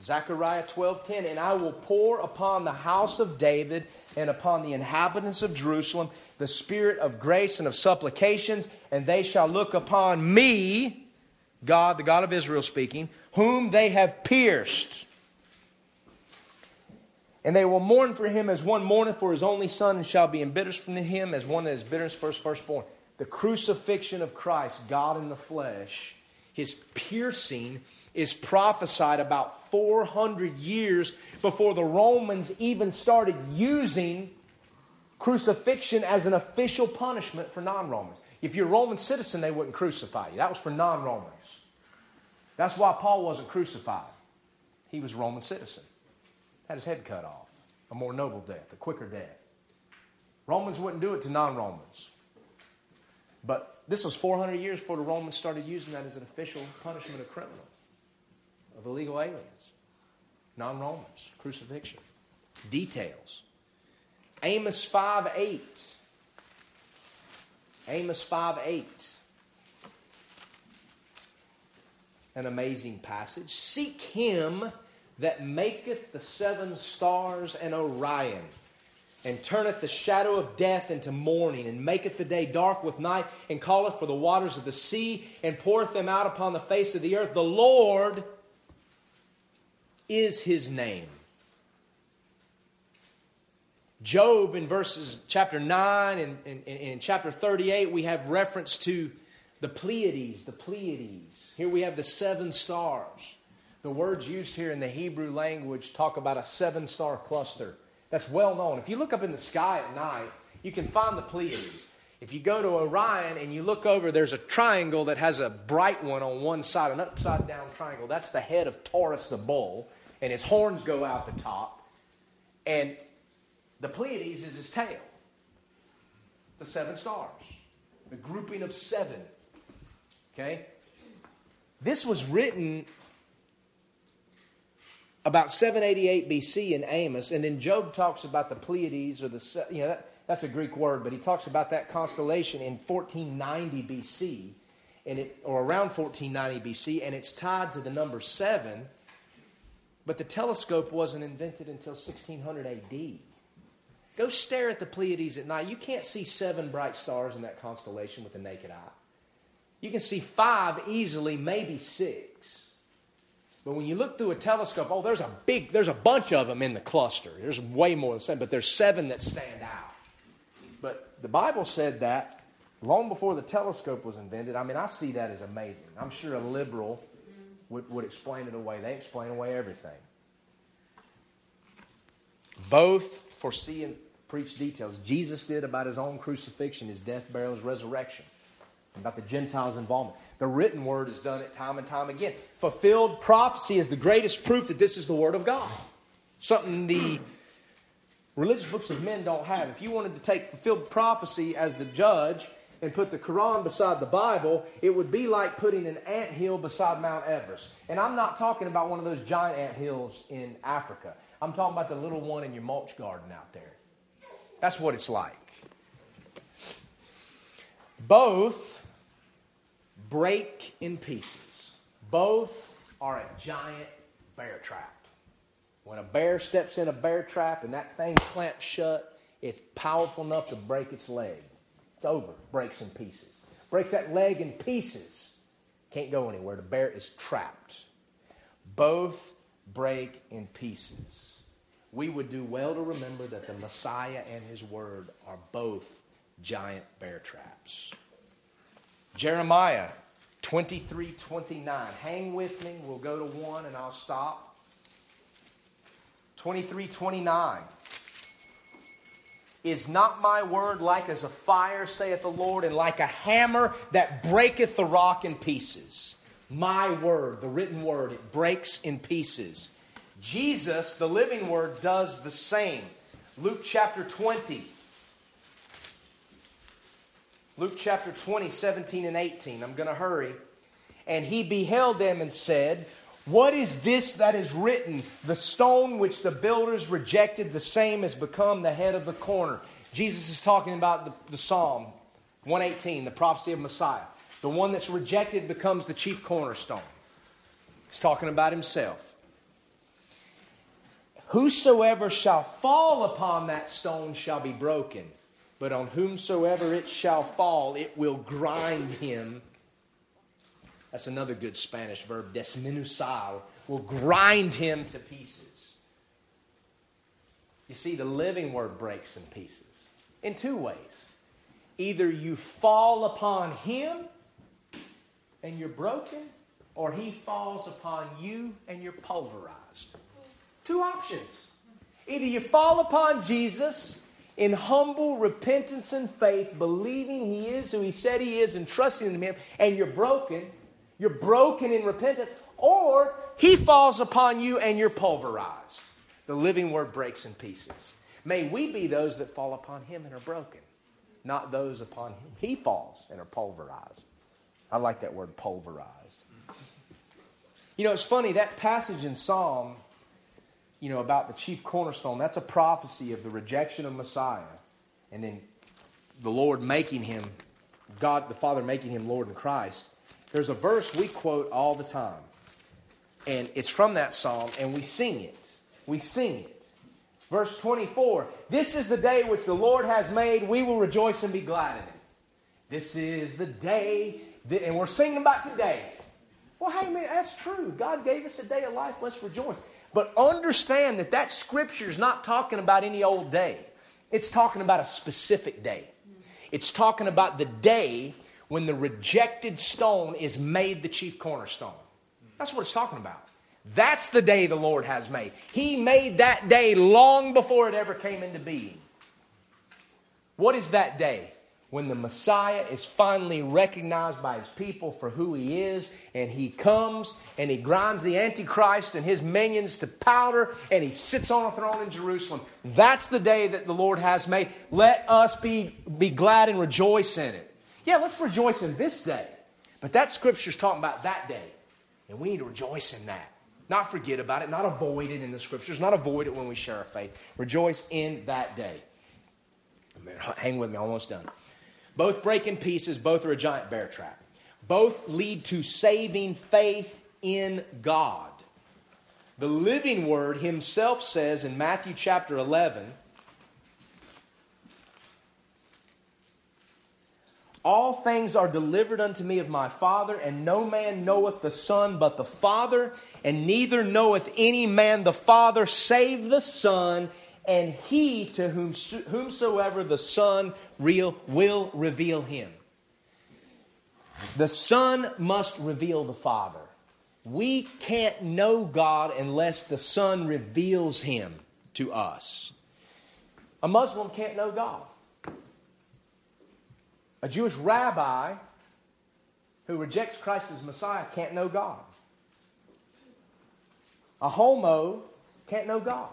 Zechariah 12:10 and I will pour upon the house of David and upon the inhabitants of Jerusalem the spirit of grace and of supplications and they shall look upon me God the God of Israel speaking whom they have pierced and they will mourn for him as one mourneth for his only son, and shall be embittered from him as one that is bitterness for his firstborn. The crucifixion of Christ, God in the flesh, his piercing is prophesied about 400 years before the Romans even started using crucifixion as an official punishment for non Romans. If you're a Roman citizen, they wouldn't crucify you. That was for non Romans. That's why Paul wasn't crucified. He was a Roman citizen had his head cut off. A more noble death, a quicker death. Romans wouldn't do it to non Romans. But this was 400 years before the Romans started using that as an official punishment of criminals, of illegal aliens, non Romans, crucifixion. Details. Amos 5 8. Amos 5 8. An amazing passage. Seek him that maketh the seven stars and Orion, and turneth the shadow of death into morning, and maketh the day dark with night, and calleth for the waters of the sea, and poureth them out upon the face of the earth. The Lord is his name. Job in verses chapter 9 and, and, and in chapter 38, we have reference to the Pleiades, the Pleiades. Here we have the seven stars. The words used here in the Hebrew language talk about a seven star cluster. That's well known. If you look up in the sky at night, you can find the Pleiades. If you go to Orion and you look over, there's a triangle that has a bright one on one side, an upside down triangle. That's the head of Taurus the bull, and his horns go out the top. And the Pleiades is his tail. The seven stars, the grouping of seven. Okay? This was written about 788 BC in Amos, and then Job talks about the Pleiades, or the, you know, that, that's a Greek word, but he talks about that constellation in 1490 BC, and it, or around 1490 BC, and it's tied to the number seven, but the telescope wasn't invented until 1600 AD. Go stare at the Pleiades at night. You can't see seven bright stars in that constellation with the naked eye. You can see five easily, maybe six. But when you look through a telescope, oh, there's a big, there's a bunch of them in the cluster. There's way more than seven, but there's seven that stand out. But the Bible said that long before the telescope was invented. I mean, I see that as amazing. I'm sure a liberal would, would explain it away. They explain away everything. Both foresee and preach details. Jesus did about his own crucifixion, his death, burial, his resurrection, about the Gentiles' involvement. The written word has done it time and time again. Fulfilled prophecy is the greatest proof that this is the word of God. Something the religious books of men don't have. If you wanted to take fulfilled prophecy as the judge and put the Quran beside the Bible, it would be like putting an ant hill beside Mount Everest. And I'm not talking about one of those giant ant hills in Africa. I'm talking about the little one in your mulch garden out there. That's what it's like. Both break in pieces. Both are a giant bear trap. When a bear steps in a bear trap and that thing clamps shut, it's powerful enough to break its leg. It's over, breaks in pieces. Breaks that leg in pieces. Can't go anywhere. The bear is trapped. Both break in pieces. We would do well to remember that the Messiah and his word are both giant bear traps. Jeremiah 2329. Hang with me. We'll go to 1 and I'll stop. 2329. Is not my word like as a fire, saith the Lord, and like a hammer that breaketh the rock in pieces? My word, the written word, it breaks in pieces. Jesus, the living word, does the same. Luke chapter 20. Luke chapter 20, 17 and 18. I'm going to hurry. And he beheld them and said, What is this that is written? The stone which the builders rejected, the same has become the head of the corner. Jesus is talking about the, the Psalm 118, the prophecy of Messiah. The one that's rejected becomes the chief cornerstone. He's talking about himself. Whosoever shall fall upon that stone shall be broken but on whomsoever it shall fall, it will grind him. That's another good Spanish verb, desmenuzar, will grind him to pieces. You see, the living word breaks in pieces in two ways. Either you fall upon him and you're broken, or he falls upon you and you're pulverized. Two options. Either you fall upon Jesus in humble repentance and faith, believing He is who He said He is and trusting in Him, and you're broken, you're broken in repentance, or He falls upon you and you're pulverized. The living word breaks in pieces. May we be those that fall upon Him and are broken, not those upon whom He falls and are pulverized. I like that word pulverized. You know, it's funny, that passage in Psalm you know, about the chief cornerstone, that's a prophecy of the rejection of Messiah. And then the Lord making him, God the Father making him Lord in Christ. There's a verse we quote all the time. And it's from that psalm, and we sing it. We sing it. Verse 24 This is the day which the Lord has made. We will rejoice and be glad in it. This is the day, that, and we're singing about today. Well, hey, man, that's true. God gave us a day of life. Let's rejoice. But understand that that scripture is not talking about any old day. It's talking about a specific day. It's talking about the day when the rejected stone is made the chief cornerstone. That's what it's talking about. That's the day the Lord has made. He made that day long before it ever came into being. What is that day? When the Messiah is finally recognized by his people for who he is, and he comes and he grinds the Antichrist and his minions to powder, and he sits on a throne in Jerusalem. That's the day that the Lord has made. Let us be, be glad and rejoice in it. Yeah, let's rejoice in this day. But that scripture is talking about that day, and we need to rejoice in that. Not forget about it, not avoid it in the scriptures, not avoid it when we share our faith. Rejoice in that day. Man, Hang with me, almost done. Both break in pieces, both are a giant bear trap. Both lead to saving faith in God. The living word himself says in Matthew chapter 11 All things are delivered unto me of my Father, and no man knoweth the Son but the Father, and neither knoweth any man the Father save the Son, and he to whom, whomsoever the Son real, will reveal him. The Son must reveal the Father. We can't know God unless the Son reveals him to us. A Muslim can't know God. A Jewish rabbi who rejects Christ as Messiah can't know God. A homo can't know God.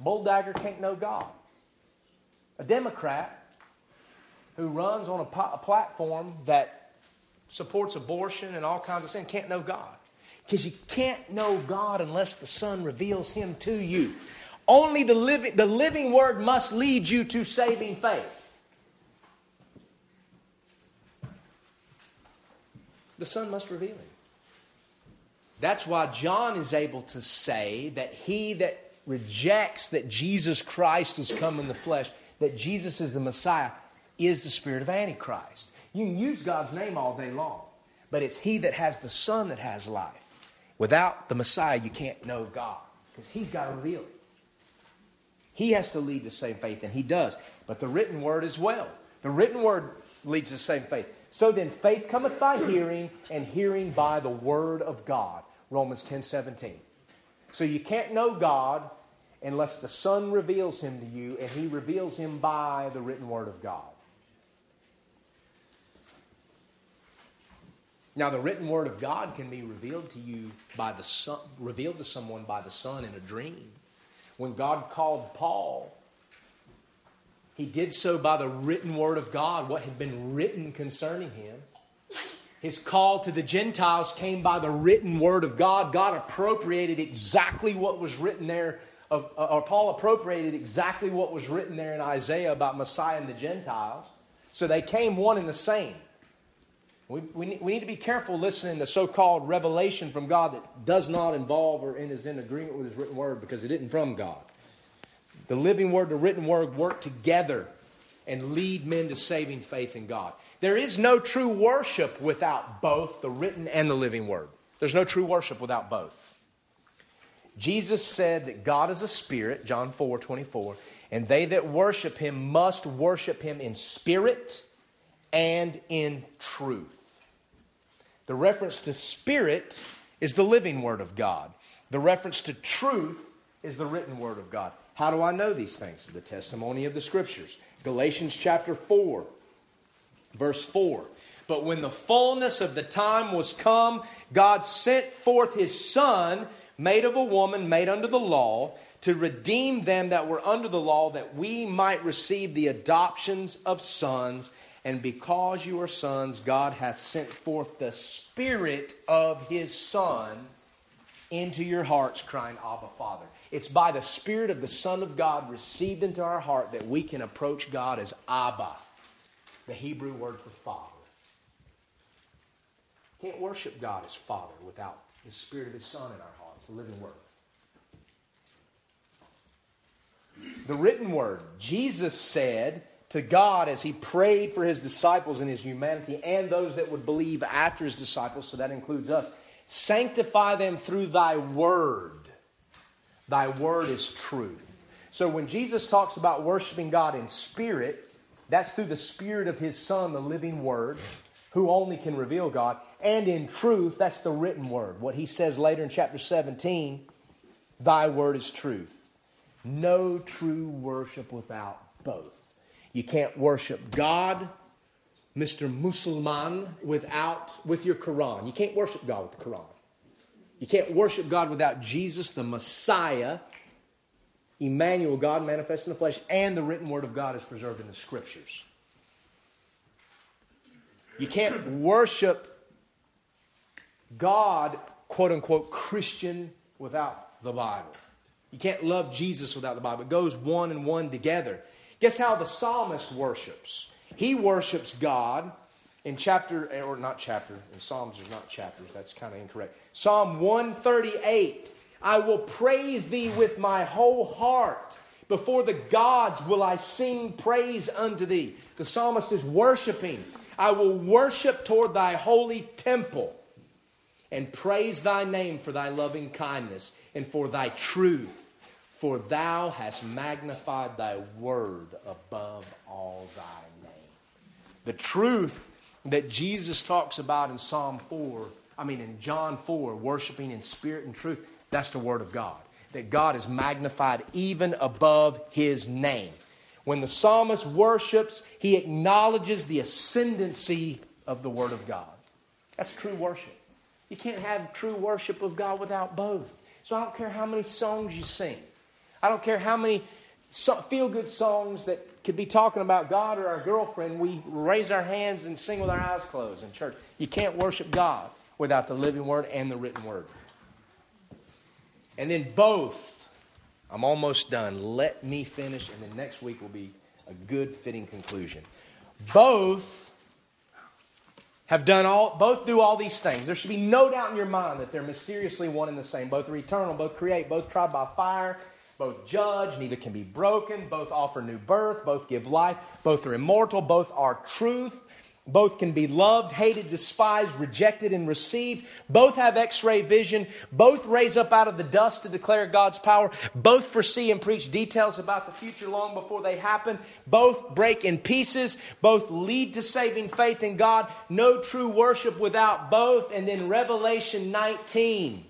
Bulldagger can't know God. A Democrat who runs on a, po- a platform that supports abortion and all kinds of sin can't know God. Because you can't know God unless the Son reveals Him to you. Only the living, the living Word must lead you to saving faith. The Son must reveal Him. That's why John is able to say that he that rejects that Jesus Christ has come in the flesh, that Jesus is the Messiah, is the spirit of Antichrist. You can use God's name all day long, but it's He that has the Son that has life. Without the Messiah, you can't know God because He's got to reveal it. He has to lead to same faith, and He does. But the written word as well. The written word leads the same faith. So then faith cometh by hearing, and hearing by the word of God. Romans 10 17. So you can't know God unless the Son reveals him to you, and he reveals him by the written word of God. Now, the written word of God can be revealed to you by the Son, revealed to someone by the Son in a dream. When God called Paul, he did so by the written word of God, what had been written concerning him. His call to the Gentiles came by the written word of God. God appropriated exactly what was written there, of, uh, or Paul appropriated exactly what was written there in Isaiah about Messiah and the Gentiles. So they came one and the same. We, we, we need to be careful listening to so called revelation from God that does not involve or is in agreement with His written word because it isn't from God. The living word, the written word work together and lead men to saving faith in God. There is no true worship without both the written and the living word. There's no true worship without both. Jesus said that God is a spirit, John 4 24, and they that worship him must worship him in spirit and in truth. The reference to spirit is the living word of God. The reference to truth is the written word of God. How do I know these things? The testimony of the scriptures. Galatians chapter 4, verse 4. But when the fullness of the time was come, God sent forth his Son, made of a woman, made under the law, to redeem them that were under the law, that we might receive the adoptions of sons. And because you are sons, God hath sent forth the Spirit of His Son into your hearts, crying, Abba, Father. It's by the Spirit of the Son of God received into our heart that we can approach God as Abba, the Hebrew word for Father. Can't worship God as Father without the Spirit of His Son in our hearts, the living Word. The written Word. Jesus said, to God as he prayed for his disciples in his humanity and those that would believe after his disciples, so that includes us. Sanctify them through thy word. Thy word is truth. So when Jesus talks about worshiping God in spirit, that's through the spirit of his Son, the living word, who only can reveal God. And in truth, that's the written word. What he says later in chapter 17 Thy word is truth. No true worship without both. You can't worship God, Mr. Musulman, without with your Quran. You can't worship God with the Quran. You can't worship God without Jesus, the Messiah, Emmanuel, God manifest in the flesh, and the written word of God is preserved in the scriptures. You can't worship God, quote unquote, Christian without the Bible. You can't love Jesus without the Bible. It goes one and one together. Guess how the psalmist worships? He worships God in chapter, or not chapter, in Psalms there's not chapters, that's kind of incorrect. Psalm 138 I will praise thee with my whole heart. Before the gods will I sing praise unto thee. The psalmist is worshiping. I will worship toward thy holy temple and praise thy name for thy loving kindness and for thy truth for thou hast magnified thy word above all thy name. The truth that Jesus talks about in Psalm 4, I mean in John 4, worshiping in spirit and truth, that's the word of God. That God is magnified even above his name. When the psalmist worships, he acknowledges the ascendancy of the word of God. That's true worship. You can't have true worship of God without both. So I don't care how many songs you sing. I don't care how many feel good songs that could be talking about God or our girlfriend, we raise our hands and sing with our eyes closed in church. You can't worship God without the living word and the written word. And then both, I'm almost done. Let me finish, and then next week will be a good fitting conclusion. Both have done all both do all these things. There should be no doubt in your mind that they're mysteriously one and the same. Both are eternal, both create, both tried by fire, both judge, neither can be broken, both offer new birth, both give life, both are immortal, both are truth, Both can be loved, hated, despised, rejected, and received. Both have x ray vision. Both raise up out of the dust to declare God's power. Both foresee and preach details about the future long before they happen. Both break in pieces. Both lead to saving faith in God. No true worship without both. And then Revelation 19.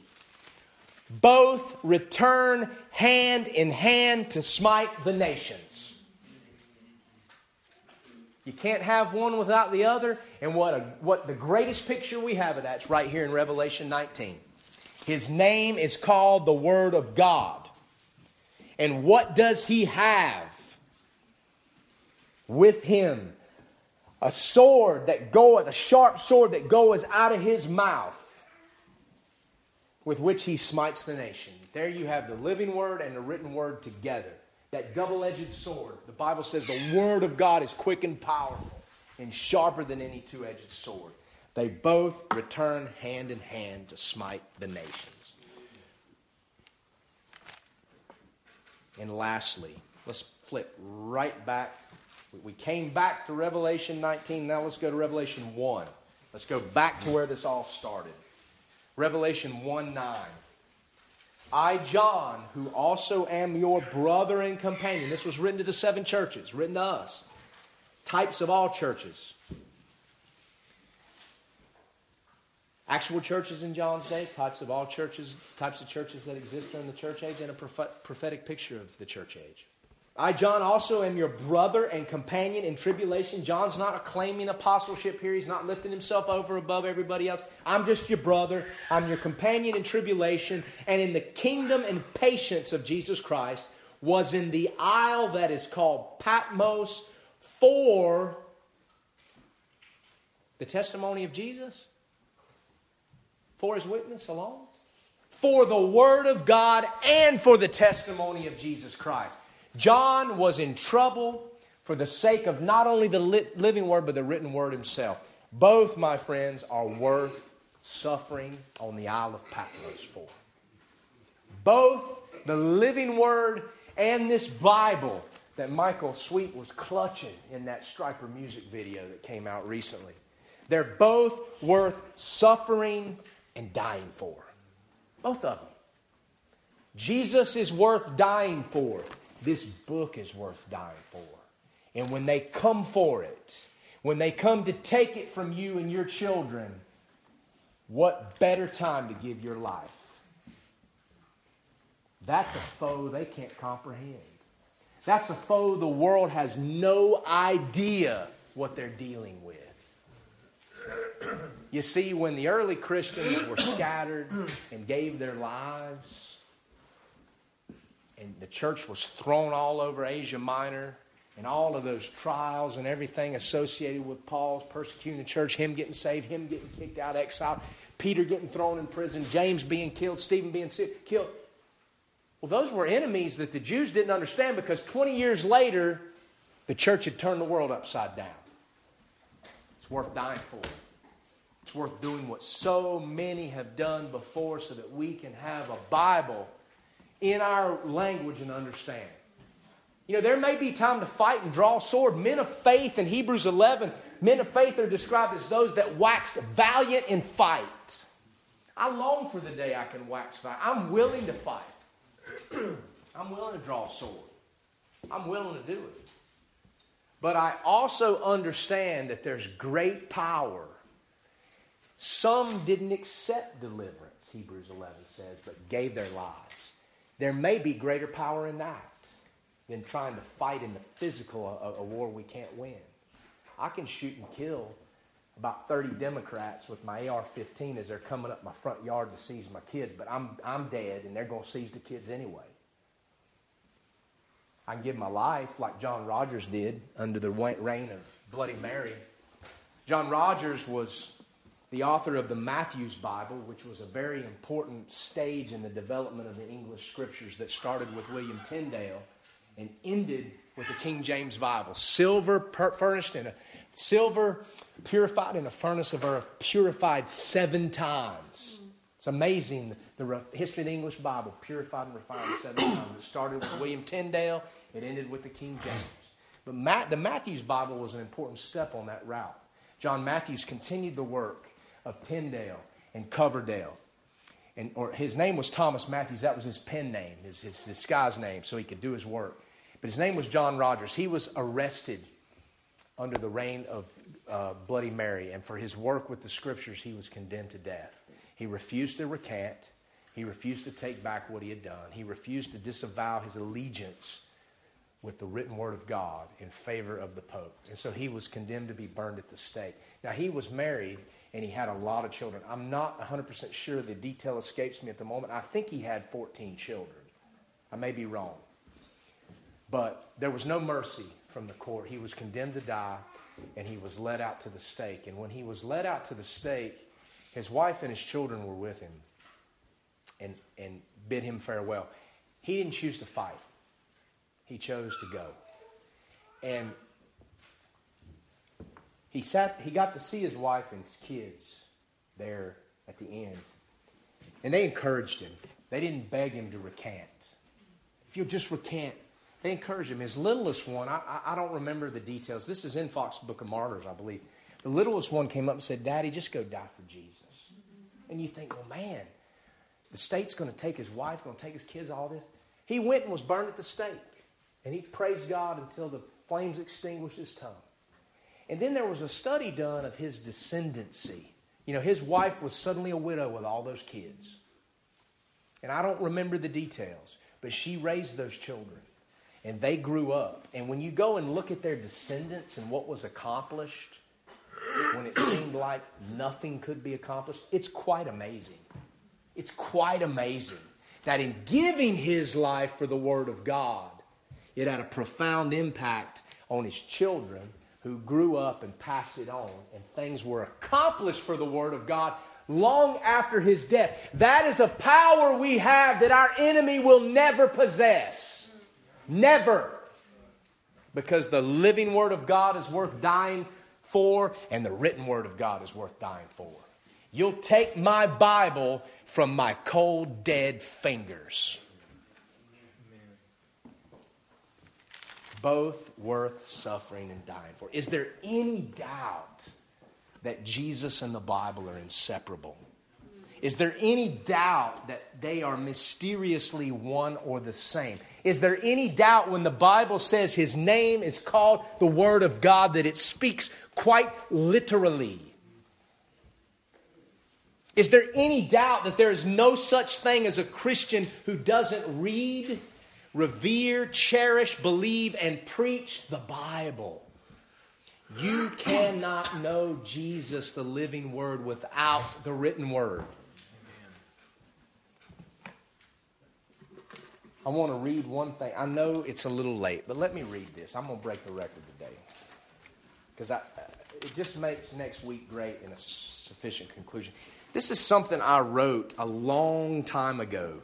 Both return hand in hand to smite the nations. You can't have one without the other. And what, a, what the greatest picture we have of that's right here in Revelation 19. His name is called the Word of God. And what does he have with him? A sword that goeth, a sharp sword that goeth out of his mouth, with which he smites the nation. There you have the living word and the written word together that double edged sword. The Bible says the Word of God is quick and powerful and sharper than any two edged sword. They both return hand in hand to smite the nations. And lastly, let's flip right back. We came back to Revelation 19. Now let's go to Revelation 1. Let's go back to where this all started. Revelation 1 9. I, John, who also am your brother and companion. This was written to the seven churches, written to us. Types of all churches. Actual churches in John's day, types of all churches, types of churches that exist during the church age, and a prophetic picture of the church age. I, John, also am your brother and companion in tribulation. John's not claiming apostleship here. He's not lifting himself over above everybody else. I'm just your brother. I'm your companion in tribulation. And in the kingdom and patience of Jesus Christ was in the isle that is called Patmos for the testimony of Jesus, for his witness alone, for the word of God, and for the testimony of Jesus Christ. John was in trouble for the sake of not only the living word, but the written word himself. Both, my friends, are worth suffering on the Isle of Patmos for. Both the living word and this Bible that Michael Sweet was clutching in that Stryper music video that came out recently. They're both worth suffering and dying for. Both of them. Jesus is worth dying for this book is worth dying for. And when they come for it, when they come to take it from you and your children, what better time to give your life? That's a foe they can't comprehend. That's a foe the world has no idea what they're dealing with. You see, when the early Christians were scattered and gave their lives, and the church was thrown all over Asia Minor and all of those trials and everything associated with Paul's persecuting the church, him getting saved, him getting kicked out, exiled, Peter getting thrown in prison, James being killed, Stephen being killed. Well, those were enemies that the Jews didn't understand because 20 years later, the church had turned the world upside down. It's worth dying for. It's worth doing what so many have done before so that we can have a Bible in our language and understanding. You know, there may be time to fight and draw sword. Men of faith in Hebrews 11, men of faith are described as those that waxed valiant in fight. I long for the day I can wax fight. I'm willing to fight. I'm willing to draw sword. I'm willing to do it. But I also understand that there's great power. Some didn't accept deliverance, Hebrews 11 says, but gave their lives. There may be greater power in that than trying to fight in the physical a, a war we can't win. I can shoot and kill about 30 Democrats with my AR 15 as they're coming up my front yard to seize my kids, but I'm, I'm dead and they're going to seize the kids anyway. I can give my life like John Rogers did under the reign of Bloody Mary. John Rogers was the author of the Matthew's Bible, which was a very important stage in the development of the English scriptures that started with William Tyndale and ended with the King James Bible. Silver per- furnished in a silver purified in a furnace of earth, purified seven times. It's amazing the re- history of the English Bible, purified and refined seven times. It started with William Tyndale, it ended with the King James. But Matt, the Matthew's Bible was an important step on that route John Matthews continued the work of Tyndale and Coverdale. And, or his name was Thomas Matthews. That was his pen name, his, his disguise name, so he could do his work. But his name was John Rogers. He was arrested under the reign of uh, Bloody Mary, and for his work with the scriptures, he was condemned to death. He refused to recant. He refused to take back what he had done. He refused to disavow his allegiance with the written word of God in favor of the Pope. And so he was condemned to be burned at the stake. Now, he was married and he had a lot of children. I'm not 100% sure, the detail escapes me at the moment. I think he had 14 children. I may be wrong. But there was no mercy from the court. He was condemned to die and he was led out to the stake. And when he was led out to the stake, his wife and his children were with him and, and bid him farewell. He didn't choose to fight he chose to go. And he sat he got to see his wife and his kids there at the end. And they encouraged him. They didn't beg him to recant. If you'll just recant, they encouraged him. His littlest one, I, I, don't remember the details. This is in Fox Book of Martyrs, I believe. The littlest one came up and said, Daddy, just go die for Jesus. And you think, well, man, the state's going to take his wife, going to take his kids, all this. He went and was burned at the stake. And he praised God until the flames extinguished his tongue. And then there was a study done of his descendancy. You know, his wife was suddenly a widow with all those kids. And I don't remember the details, but she raised those children. And they grew up. And when you go and look at their descendants and what was accomplished, when it seemed like nothing could be accomplished, it's quite amazing. It's quite amazing that in giving his life for the Word of God, it had a profound impact on his children who grew up and passed it on, and things were accomplished for the Word of God long after his death. That is a power we have that our enemy will never possess. Never. Because the living Word of God is worth dying for, and the written Word of God is worth dying for. You'll take my Bible from my cold, dead fingers. Both worth suffering and dying for. Is there any doubt that Jesus and the Bible are inseparable? Is there any doubt that they are mysteriously one or the same? Is there any doubt when the Bible says his name is called the Word of God that it speaks quite literally? Is there any doubt that there is no such thing as a Christian who doesn't read revere, cherish, believe, and preach the Bible. You cannot know Jesus, the living Word, without the written Word. I want to read one thing. I know it's a little late, but let me read this. I'm going to break the record today. Because uh, it just makes next week great in a sufficient conclusion. This is something I wrote a long time ago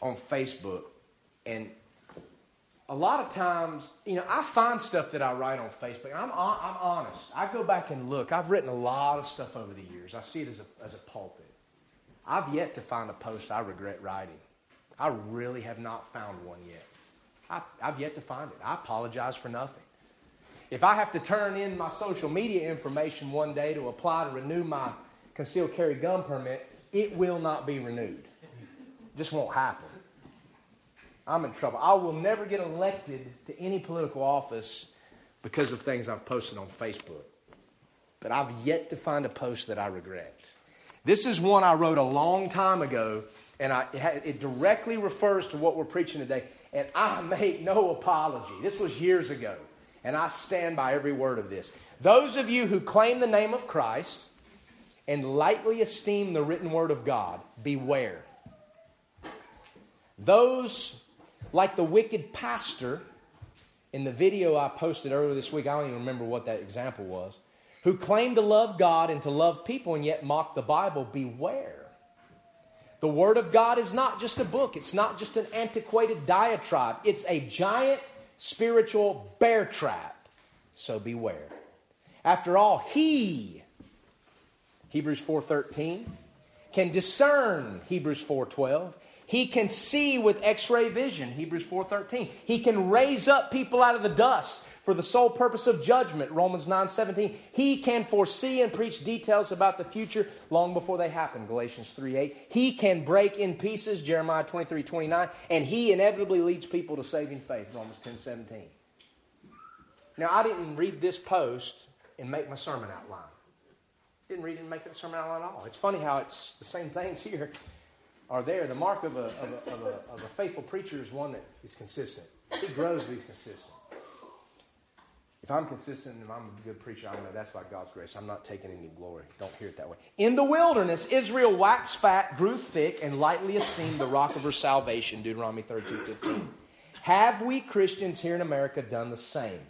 on Facebook, and a lot of times, you know, I find stuff that I write on Facebook. I'm, I'm honest. I go back and look. I've written a lot of stuff over the years. I see it as a, as a pulpit. I've yet to find a post I regret writing. I really have not found one yet. I've, I've yet to find it. I apologize for nothing. If I have to turn in my social media information one day to apply to renew my concealed carry gun permit, it will not be renewed just won't happen. I'm in trouble. I will never get elected to any political office because of things I've posted on Facebook. But I've yet to find a post that I regret. This is one I wrote a long time ago, and I, it, directly refers to what we're preaching today. And I make no apology. This was years ago, and I stand by every word of this. Those of you who claim the name of Christ and lightly esteem the written word of God, beware. Those, like the wicked pastor in the video I posted earlier this week, I don't even remember what that example was, who claimed to love God and to love people and yet mocked the Bible, beware. The Word of God is not just a book, it's not just an antiquated diatribe, it's a giant spiritual bear trap. So beware. After all, He, Hebrews 4.13, can discern Hebrews 4.12 he can see with x-ray vision, Hebrews 4:13. He can raise up people out of the dust, for the sole purpose of judgment, Romans 9:17. He can foresee and preach details about the future long before they happen, Galatians 3:8. He can break in pieces, Jeremiah 23:29, And he inevitably leads people to saving faith, Romans 10:17. Now, I didn't read this post and make my sermon outline. Didn't read and make that sermon outline at all. It's funny how it's the same things here are there. The mark of a, of a, of a, of a faithful preacher is one that is consistent. He grows, but he's consistent. If I'm consistent and I'm a good preacher, I know that's by God's grace. I'm not taking any glory. Don't hear it that way. In the wilderness, Israel waxed fat, grew thick, and lightly esteemed the rock of her salvation. Deuteronomy 32 15. Have we Christians here in America done the same?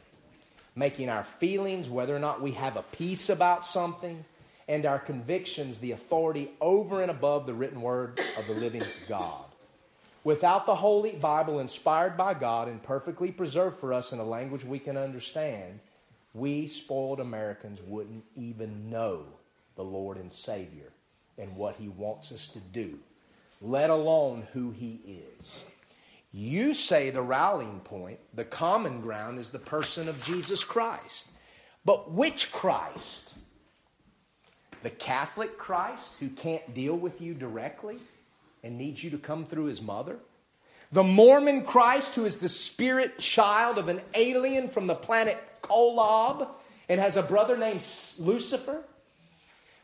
Making our feelings, whether or not we have a peace about something, and our convictions the authority over and above the written word of the living God. Without the Holy Bible inspired by God and perfectly preserved for us in a language we can understand, we spoiled Americans wouldn't even know the Lord and Savior and what He wants us to do, let alone who He is. You say the rallying point, the common ground, is the person of Jesus Christ. But which Christ? The Catholic Christ who can't deal with you directly and needs you to come through his mother, the Mormon Christ who is the spirit child of an alien from the planet Kolob and has a brother named Lucifer,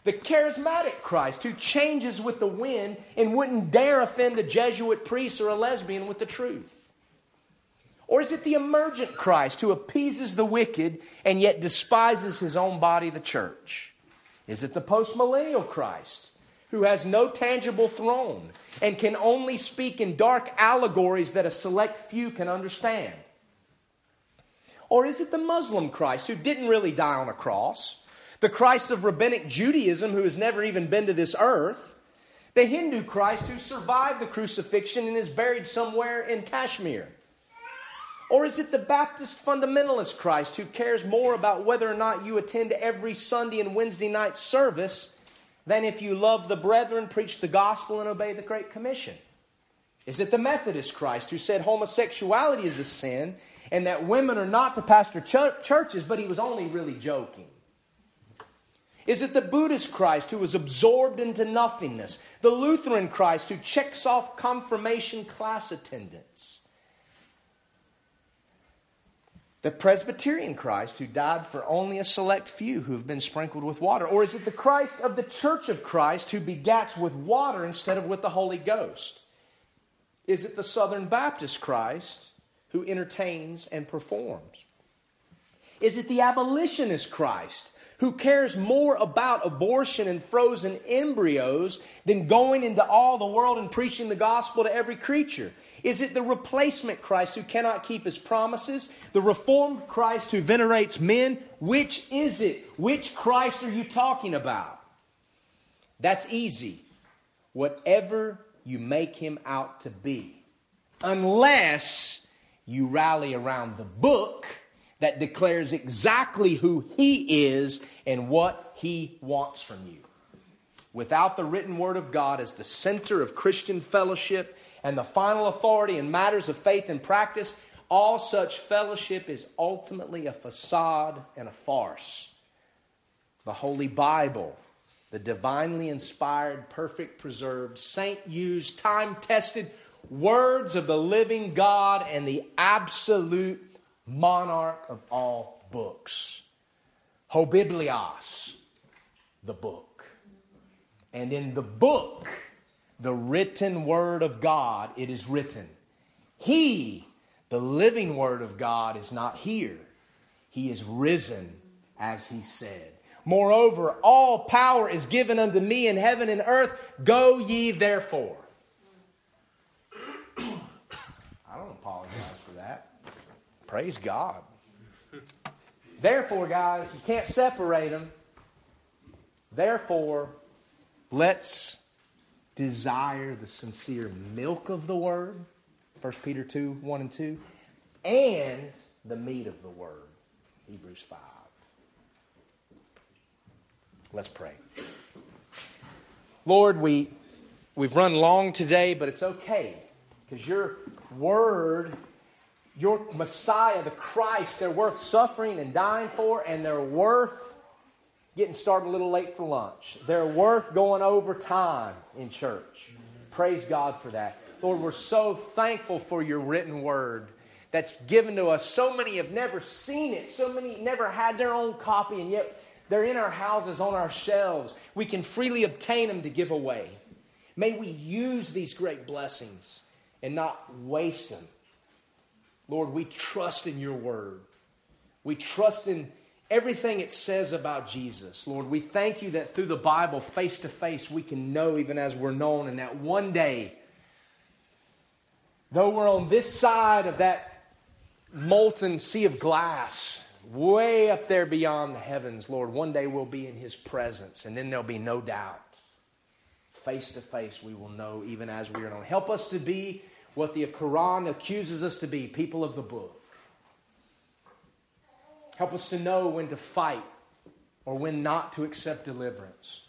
the charismatic Christ who changes with the wind and wouldn't dare offend a Jesuit priest or a lesbian with the truth. Or is it the emergent Christ who appeases the wicked and yet despises his own body, the church? Is it the postmillennial Christ who has no tangible throne and can only speak in dark allegories that a select few can understand? Or is it the Muslim Christ who didn't really die on a cross? The Christ of rabbinic Judaism who has never even been to this earth? The Hindu Christ who survived the crucifixion and is buried somewhere in Kashmir? Or is it the Baptist fundamentalist Christ who cares more about whether or not you attend every Sunday and Wednesday night service than if you love the brethren, preach the gospel, and obey the Great Commission? Is it the Methodist Christ who said homosexuality is a sin and that women are not to pastor ch- churches, but he was only really joking? Is it the Buddhist Christ who was absorbed into nothingness? The Lutheran Christ who checks off confirmation class attendance? The Presbyterian Christ who died for only a select few who have been sprinkled with water? Or is it the Christ of the Church of Christ who begats with water instead of with the Holy Ghost? Is it the Southern Baptist Christ who entertains and performs? Is it the abolitionist Christ who cares more about abortion and frozen embryos than going into all the world and preaching the gospel to every creature? Is it the replacement Christ who cannot keep his promises? The reformed Christ who venerates men? Which is it? Which Christ are you talking about? That's easy. Whatever you make him out to be. Unless you rally around the book that declares exactly who He is and what He wants from you. Without the written Word of God as the center of Christian fellowship and the final authority in matters of faith and practice, all such fellowship is ultimately a facade and a farce. The Holy Bible, the divinely inspired, perfect, preserved, saint used, time tested words of the living God and the absolute monarch of all books. Hobiblios, the book. And in the book, the written word of God, it is written. He, the living word of God, is not here. He is risen, as he said. Moreover, all power is given unto me in heaven and earth. Go ye therefore. I don't apologize Praise God. Therefore, guys, you can't separate them. Therefore, let's desire the sincere milk of the word, 1 Peter 2 1 and 2, and the meat of the word, Hebrews 5. Let's pray. Lord, we, we've run long today, but it's okay because your word your Messiah, the Christ, they're worth suffering and dying for, and they're worth getting started a little late for lunch. They're worth going over time in church. Praise God for that. Lord, we're so thankful for your written word that's given to us. So many have never seen it, so many never had their own copy, and yet they're in our houses, on our shelves. We can freely obtain them to give away. May we use these great blessings and not waste them. Lord, we trust in your word. We trust in everything it says about Jesus. Lord, we thank you that through the Bible, face to face, we can know even as we're known, and that one day, though we're on this side of that molten sea of glass, way up there beyond the heavens, Lord, one day we'll be in his presence, and then there'll be no doubt. Face to face, we will know even as we are known. Help us to be what the Quran accuses us to be people of the book. Help us to know when to fight or when not to accept deliverance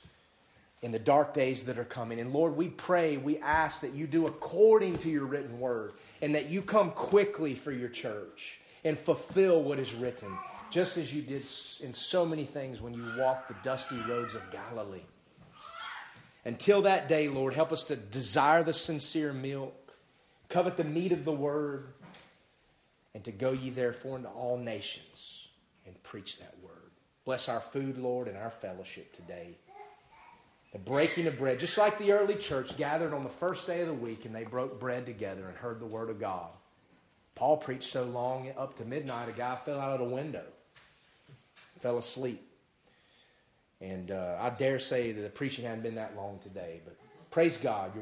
in the dark days that are coming. And Lord, we pray, we ask that you do according to your written word and that you come quickly for your church and fulfill what is written, just as you did in so many things when you walked the dusty roads of Galilee. Until that day, Lord, help us to desire the sincere milk, covet the meat of the word, and to go ye therefore into all nations and preach that word. Bless our food, Lord, and our fellowship today. The breaking of bread, just like the early church gathered on the first day of the week and they broke bread together and heard the word of God. Paul preached so long, up to midnight, a guy fell out of the window, fell asleep. And uh, I dare say that the preaching hadn't been that long today, but praise God.